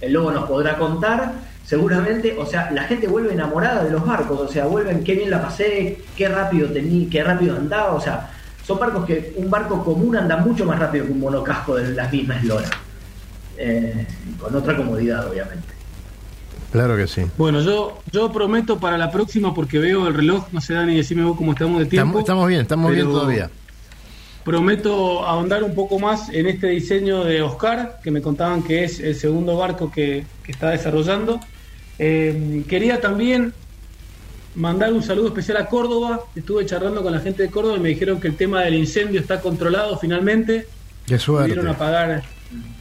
él luego nos podrá contar, seguramente, o sea, la gente vuelve enamorada de los barcos, o sea, vuelven, qué bien la pasé, qué rápido tení, qué rápido andaba, o sea, son barcos que un barco común anda mucho más rápido que un monocasco de las mismas loras. Eh, con otra comodidad, obviamente. Claro que sí. Bueno, yo, yo prometo para la próxima, porque veo el reloj, no sé, Dani, decime vos cómo estamos de tiempo. Estamos, estamos bien, estamos bien todavía. Prometo ahondar un poco más en este diseño de Oscar, que me contaban que es el segundo barco que, que está desarrollando. Eh, quería también mandar un saludo especial a Córdoba. Estuve charlando con la gente de Córdoba y me dijeron que el tema del incendio está controlado finalmente. Qué suerte. Pudieron apagar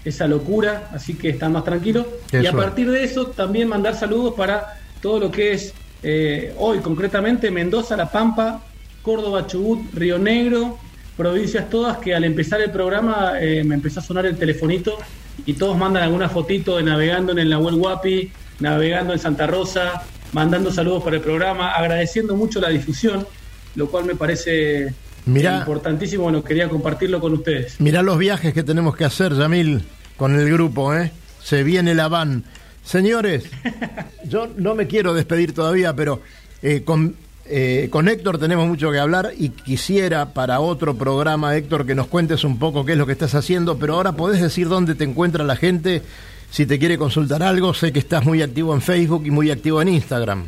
esa locura, así que están más tranquilos. Qué y a suerte. partir de eso también mandar saludos para todo lo que es eh, hoy concretamente Mendoza, La Pampa, Córdoba, Chubut, Río Negro, provincias todas que al empezar el programa eh, me empezó a sonar el telefonito y todos mandan alguna fotito de navegando en el Nahuel Huapi, navegando en Santa Rosa, mandando saludos para el programa, agradeciendo mucho la difusión, lo cual me parece Mirá. importantísimo, bueno, quería compartirlo con ustedes. Mirá los viajes que tenemos que hacer, Yamil, con el grupo, ¿eh? Se viene la van. Señores, *laughs* yo no me quiero despedir todavía, pero eh, con, eh, con Héctor tenemos mucho que hablar y quisiera para otro programa, Héctor, que nos cuentes un poco qué es lo que estás haciendo, pero ahora podés decir dónde te encuentra la gente si te quiere consultar algo. Sé que estás muy activo en Facebook y muy activo en Instagram.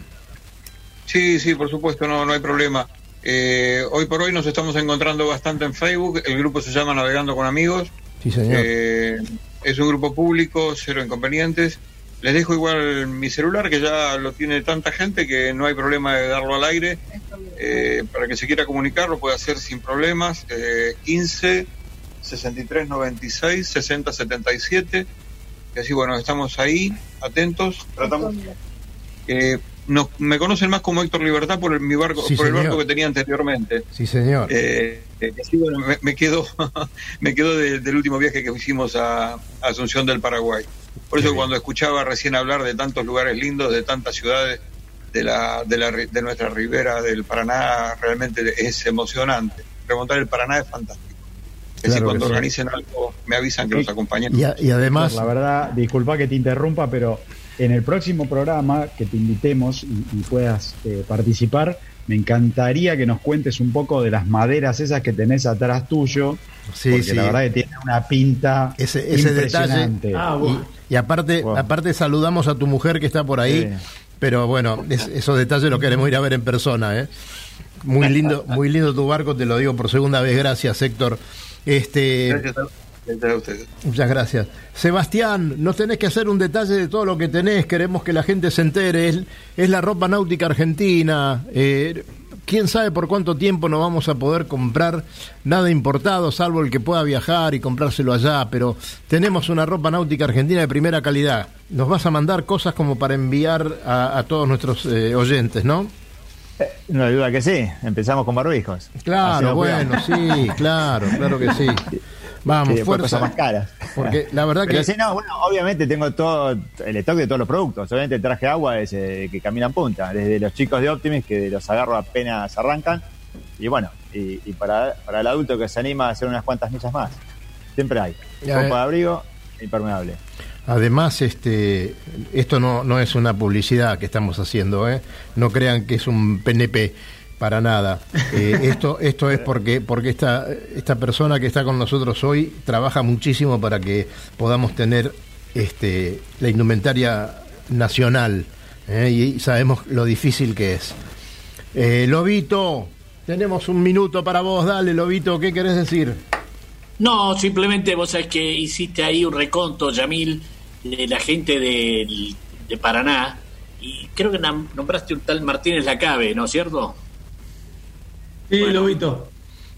Sí, sí, por supuesto, no, no hay problema. Eh, hoy por hoy nos estamos encontrando bastante en Facebook. El grupo se llama Navegando con Amigos. Sí, señor. Eh, es un grupo público, cero inconvenientes. Les dejo igual mi celular, que ya lo tiene tanta gente que no hay problema de darlo al aire. Eh, para que se quiera comunicar, lo puede hacer sin problemas. Eh, 15 63 96 60 77. Y así, bueno, estamos ahí, atentos. Tratamos. Eh, nos, me conocen más como Héctor Libertad por el, mi barco, Sí, por el barco que tenía anteriormente. Sí, señor. Eh, eh, bueno, me, me quedo, *laughs* me quedo de- del último viaje que hicimos a, a Asunción del Paraguay. Por eso cuando escuchaba recién hablar de tantos lugares lindos, de tantas ciudades de, la, de, la, ri- de nuestra ribera del Paraná, realmente es emocionante. Remontar el Paraná es fantástico. Es decir, Claro cuando sí. organicen algo, me avisan que los acompañen. Y, a- y además, La verdad, disculpa que te interrumpa, pero en el próximo programa que te invitemos y, y puedas eh, participar, me encantaría que nos cuentes un poco de las maderas esas que tenés atrás tuyo, Sí, porque sí. la verdad que tiene una pinta ese, ese detalle. impresionante. y, y aparte, aparte saludamos a tu mujer que está por ahí, Sí. pero bueno, es- esos detalles los queremos ir a ver en persona, ¿eh? Muy lindo, muy lindo tu barco, te lo digo por segunda vez, gracias Héctor. Este, Gracias a, gracias a ustedes. Muchas gracias. Sebastián, nos tenés que hacer un detalle de todo lo que tenés, queremos que la gente se entere. Es, es la ropa náutica argentina. eh, Quién sabe por cuánto tiempo no vamos a poder comprar nada importado, salvo el que pueda viajar y comprárselo allá, pero tenemos una ropa náutica argentina de primera calidad. Nos vas a mandar cosas como para enviar a, a todos nuestros eh, oyentes, ¿no? No hay duda que sí. Empezamos con barbijos. Claro, bueno, sí, claro, claro que sí. *laughs* Vamos, después fuerza. más caras. Porque la verdad Pero que... sí, no, bueno, obviamente tengo todo el stock de todos los productos. Obviamente el traje agua es eh, que camina en punta. Desde los chicos de Optimis que los agarro apenas arrancan. Y bueno, y, y para, para el adulto que se anima a hacer unas cuantas millas más. Siempre hay. Eh. de abrigo impermeable. Además, este, esto no, no es una publicidad que estamos haciendo, ¿eh? No crean que es un PNP para nada. *laughs* Eh, esto, esto es porque, porque esta, esta persona que está con nosotros hoy trabaja muchísimo para que podamos tener este, la indumentaria nacional ¿eh? y sabemos lo difícil que es. Eh, Lobito, tenemos un minuto para vos, dale, Lobito, ¿qué querés decir? No, simplemente vos sabés que hiciste ahí un reconto, Yamil, de la gente del- de, Paraná, y creo que nombraste un tal Martínez Lacabe, ¿no es cierto? Sí, Lobito.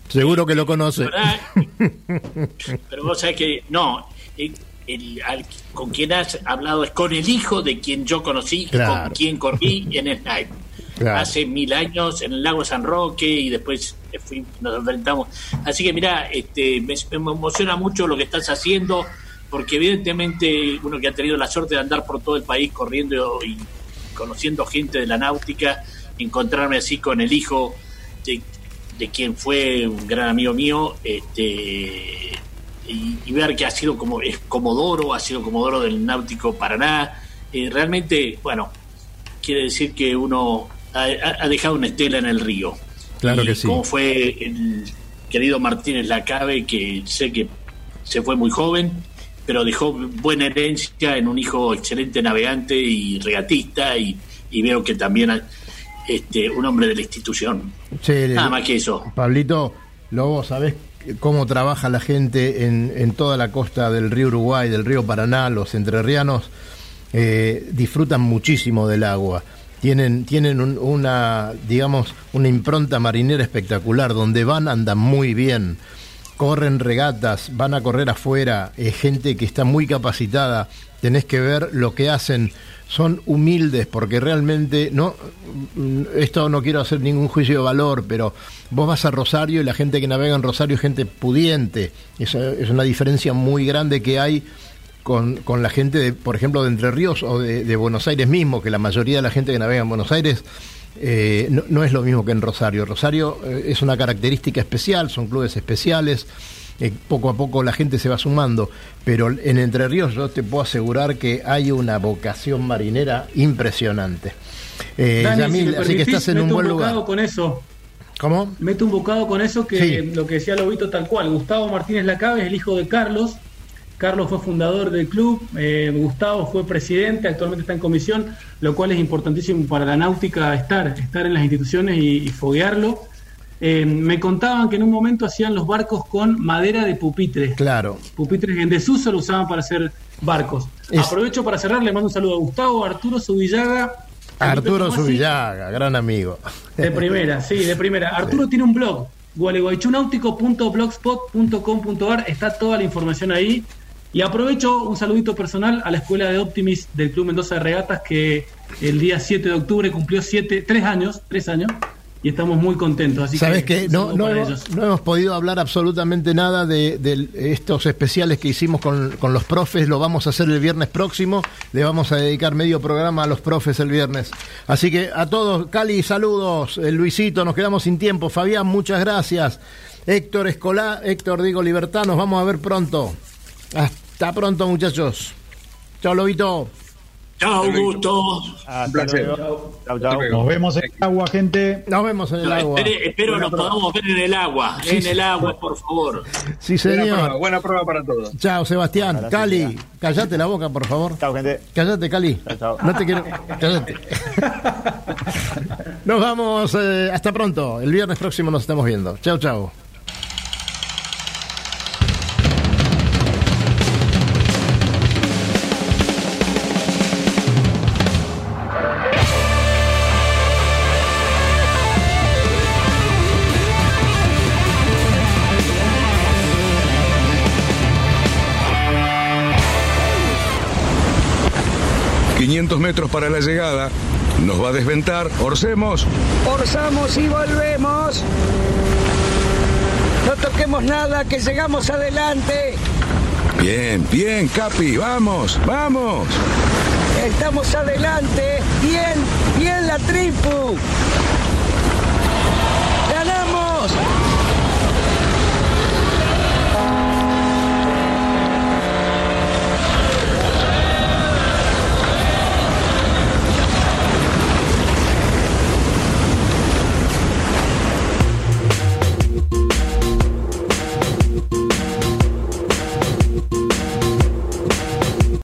Seguro que lo conoce. ¿Verdad? *laughs* Pero vos sabés que, no, el- el- al- con quien has hablado es con el hijo de quien yo conocí, y Claro. con quien corrí en el Snipe. Claro. Hace mil años en el lago San Roque y después fui- nos enfrentamos. Así que mira, este, me, me emociona mucho lo que estás haciendo, porque evidentemente uno que ha tenido la suerte de andar por todo el país corriendo y conociendo gente de la náutica, encontrarme así con el hijo de, de quien fue un gran amigo mío, este y, y ver que ha sido como es comodoro, ha sido comodoro del náutico Paraná, eh, realmente, bueno, quiere decir que uno ha, dejado una estela en el río. Claro Y que sí. Como fue el querido Martínez Lacabe, que sé que se fue muy joven, pero dejó buena herencia en un hijo excelente navegante y regatista, y, y veo que también ha- este, un hombre de la institución. Che, Nada más que eso. Pablito, Lobo, ¿sabés cómo trabaja la gente en, en toda la costa del río Uruguay, del río Paraná? Los entrerrianos eh, disfrutan muchísimo del agua. Tienen, tienen un- una, digamos, una impronta marinera espectacular. Donde van andan muy bien. Corren regatas, van a correr afuera. eh, gente que está muy capacitada. Tenés que ver lo que hacen. Son humildes porque realmente no esto no quiero hacer ningún juicio de valor, pero vos vas a Rosario y la gente que navega en Rosario es gente pudiente. Es, es una diferencia muy grande que hay con, con la gente, de, por ejemplo, de Entre Ríos o de, Buenos Aires mismo, que la mayoría de la gente que navega en Buenos Aires eh, no, no es lo mismo que en Rosario. Rosario eh, es una característica especial, son clubes especiales. Eh, poco a poco la gente se va sumando, pero en Entre Ríos yo te puedo asegurar que hay una vocación marinera impresionante. Eh, Dani, Yamil, si me así que estás en un buen bocado lugar. con eso. ¿Cómo? Meto un bocado con eso que Sí. lo que decía Lobito tal cual. Gustavo Martínez Lacabe es el hijo de Carlos. Carlos fue fundador del club, eh, Gustavo fue presidente, actualmente está en comisión, lo cual es importantísimo para la náutica estar, estar en las instituciones y, y foguearlo. Eh, me contaban que en un momento hacían los barcos con madera de pupitre. Claro. Pupitres en desuso lo usaban para hacer barcos. Es- Aprovecho para cerrar, le mando un saludo a Gustavo, Arturo Subillaga. Arturo Subillaga, gran amigo. de primera, sí, de primera. Arturo tiene un blog, gualeguaychunáutico.blogspot.com.ar, está toda la información ahí. Y aprovecho un saludito personal a la escuela de Optimis del Club Mendoza de Regatas que el día 7 de octubre cumplió siete, tres años, tres años, y estamos muy contentos. Así Sabes que, no, no, hemos, no hemos podido hablar absolutamente nada de, de estos especiales que hicimos con, con los profes, lo vamos a hacer el viernes próximo, le vamos a dedicar medio programa a los profes el viernes. Así que a todos, Cali, saludos, Eh, Luisito, nos quedamos sin tiempo, Fabián, muchas gracias, Héctor Escolá, Héctor Digo Libertad, nos vamos a ver pronto. Hasta pronto muchachos. Chao Lobito. Chao, gusto. Hasta placer. luego. Chau, chau. Nos vemos en el agua, gente. Nos vemos en el agua. Espere- espero nos podamos ver en el agua. Sí, en sí. el agua, por favor. Sí, Buena prueba, señor. buena prueba para todos. Chao, Sebastián. Gracias, Cali, callate la boca, por favor. Chau, gente. Cállate, Cali. Chao, chao. No te quiero. Cállate. *laughs* Nos vamos. eh, hasta pronto. El viernes próximo nos estamos viendo. Chao, chao. 500 metros para la llegada. Nos va a desventar. Orcemos. Orzamos y volvemos. No toquemos nada, que llegamos adelante. Bien, bien, Capi. Vamos, vamos. Estamos adelante. Bien, bien la tripu.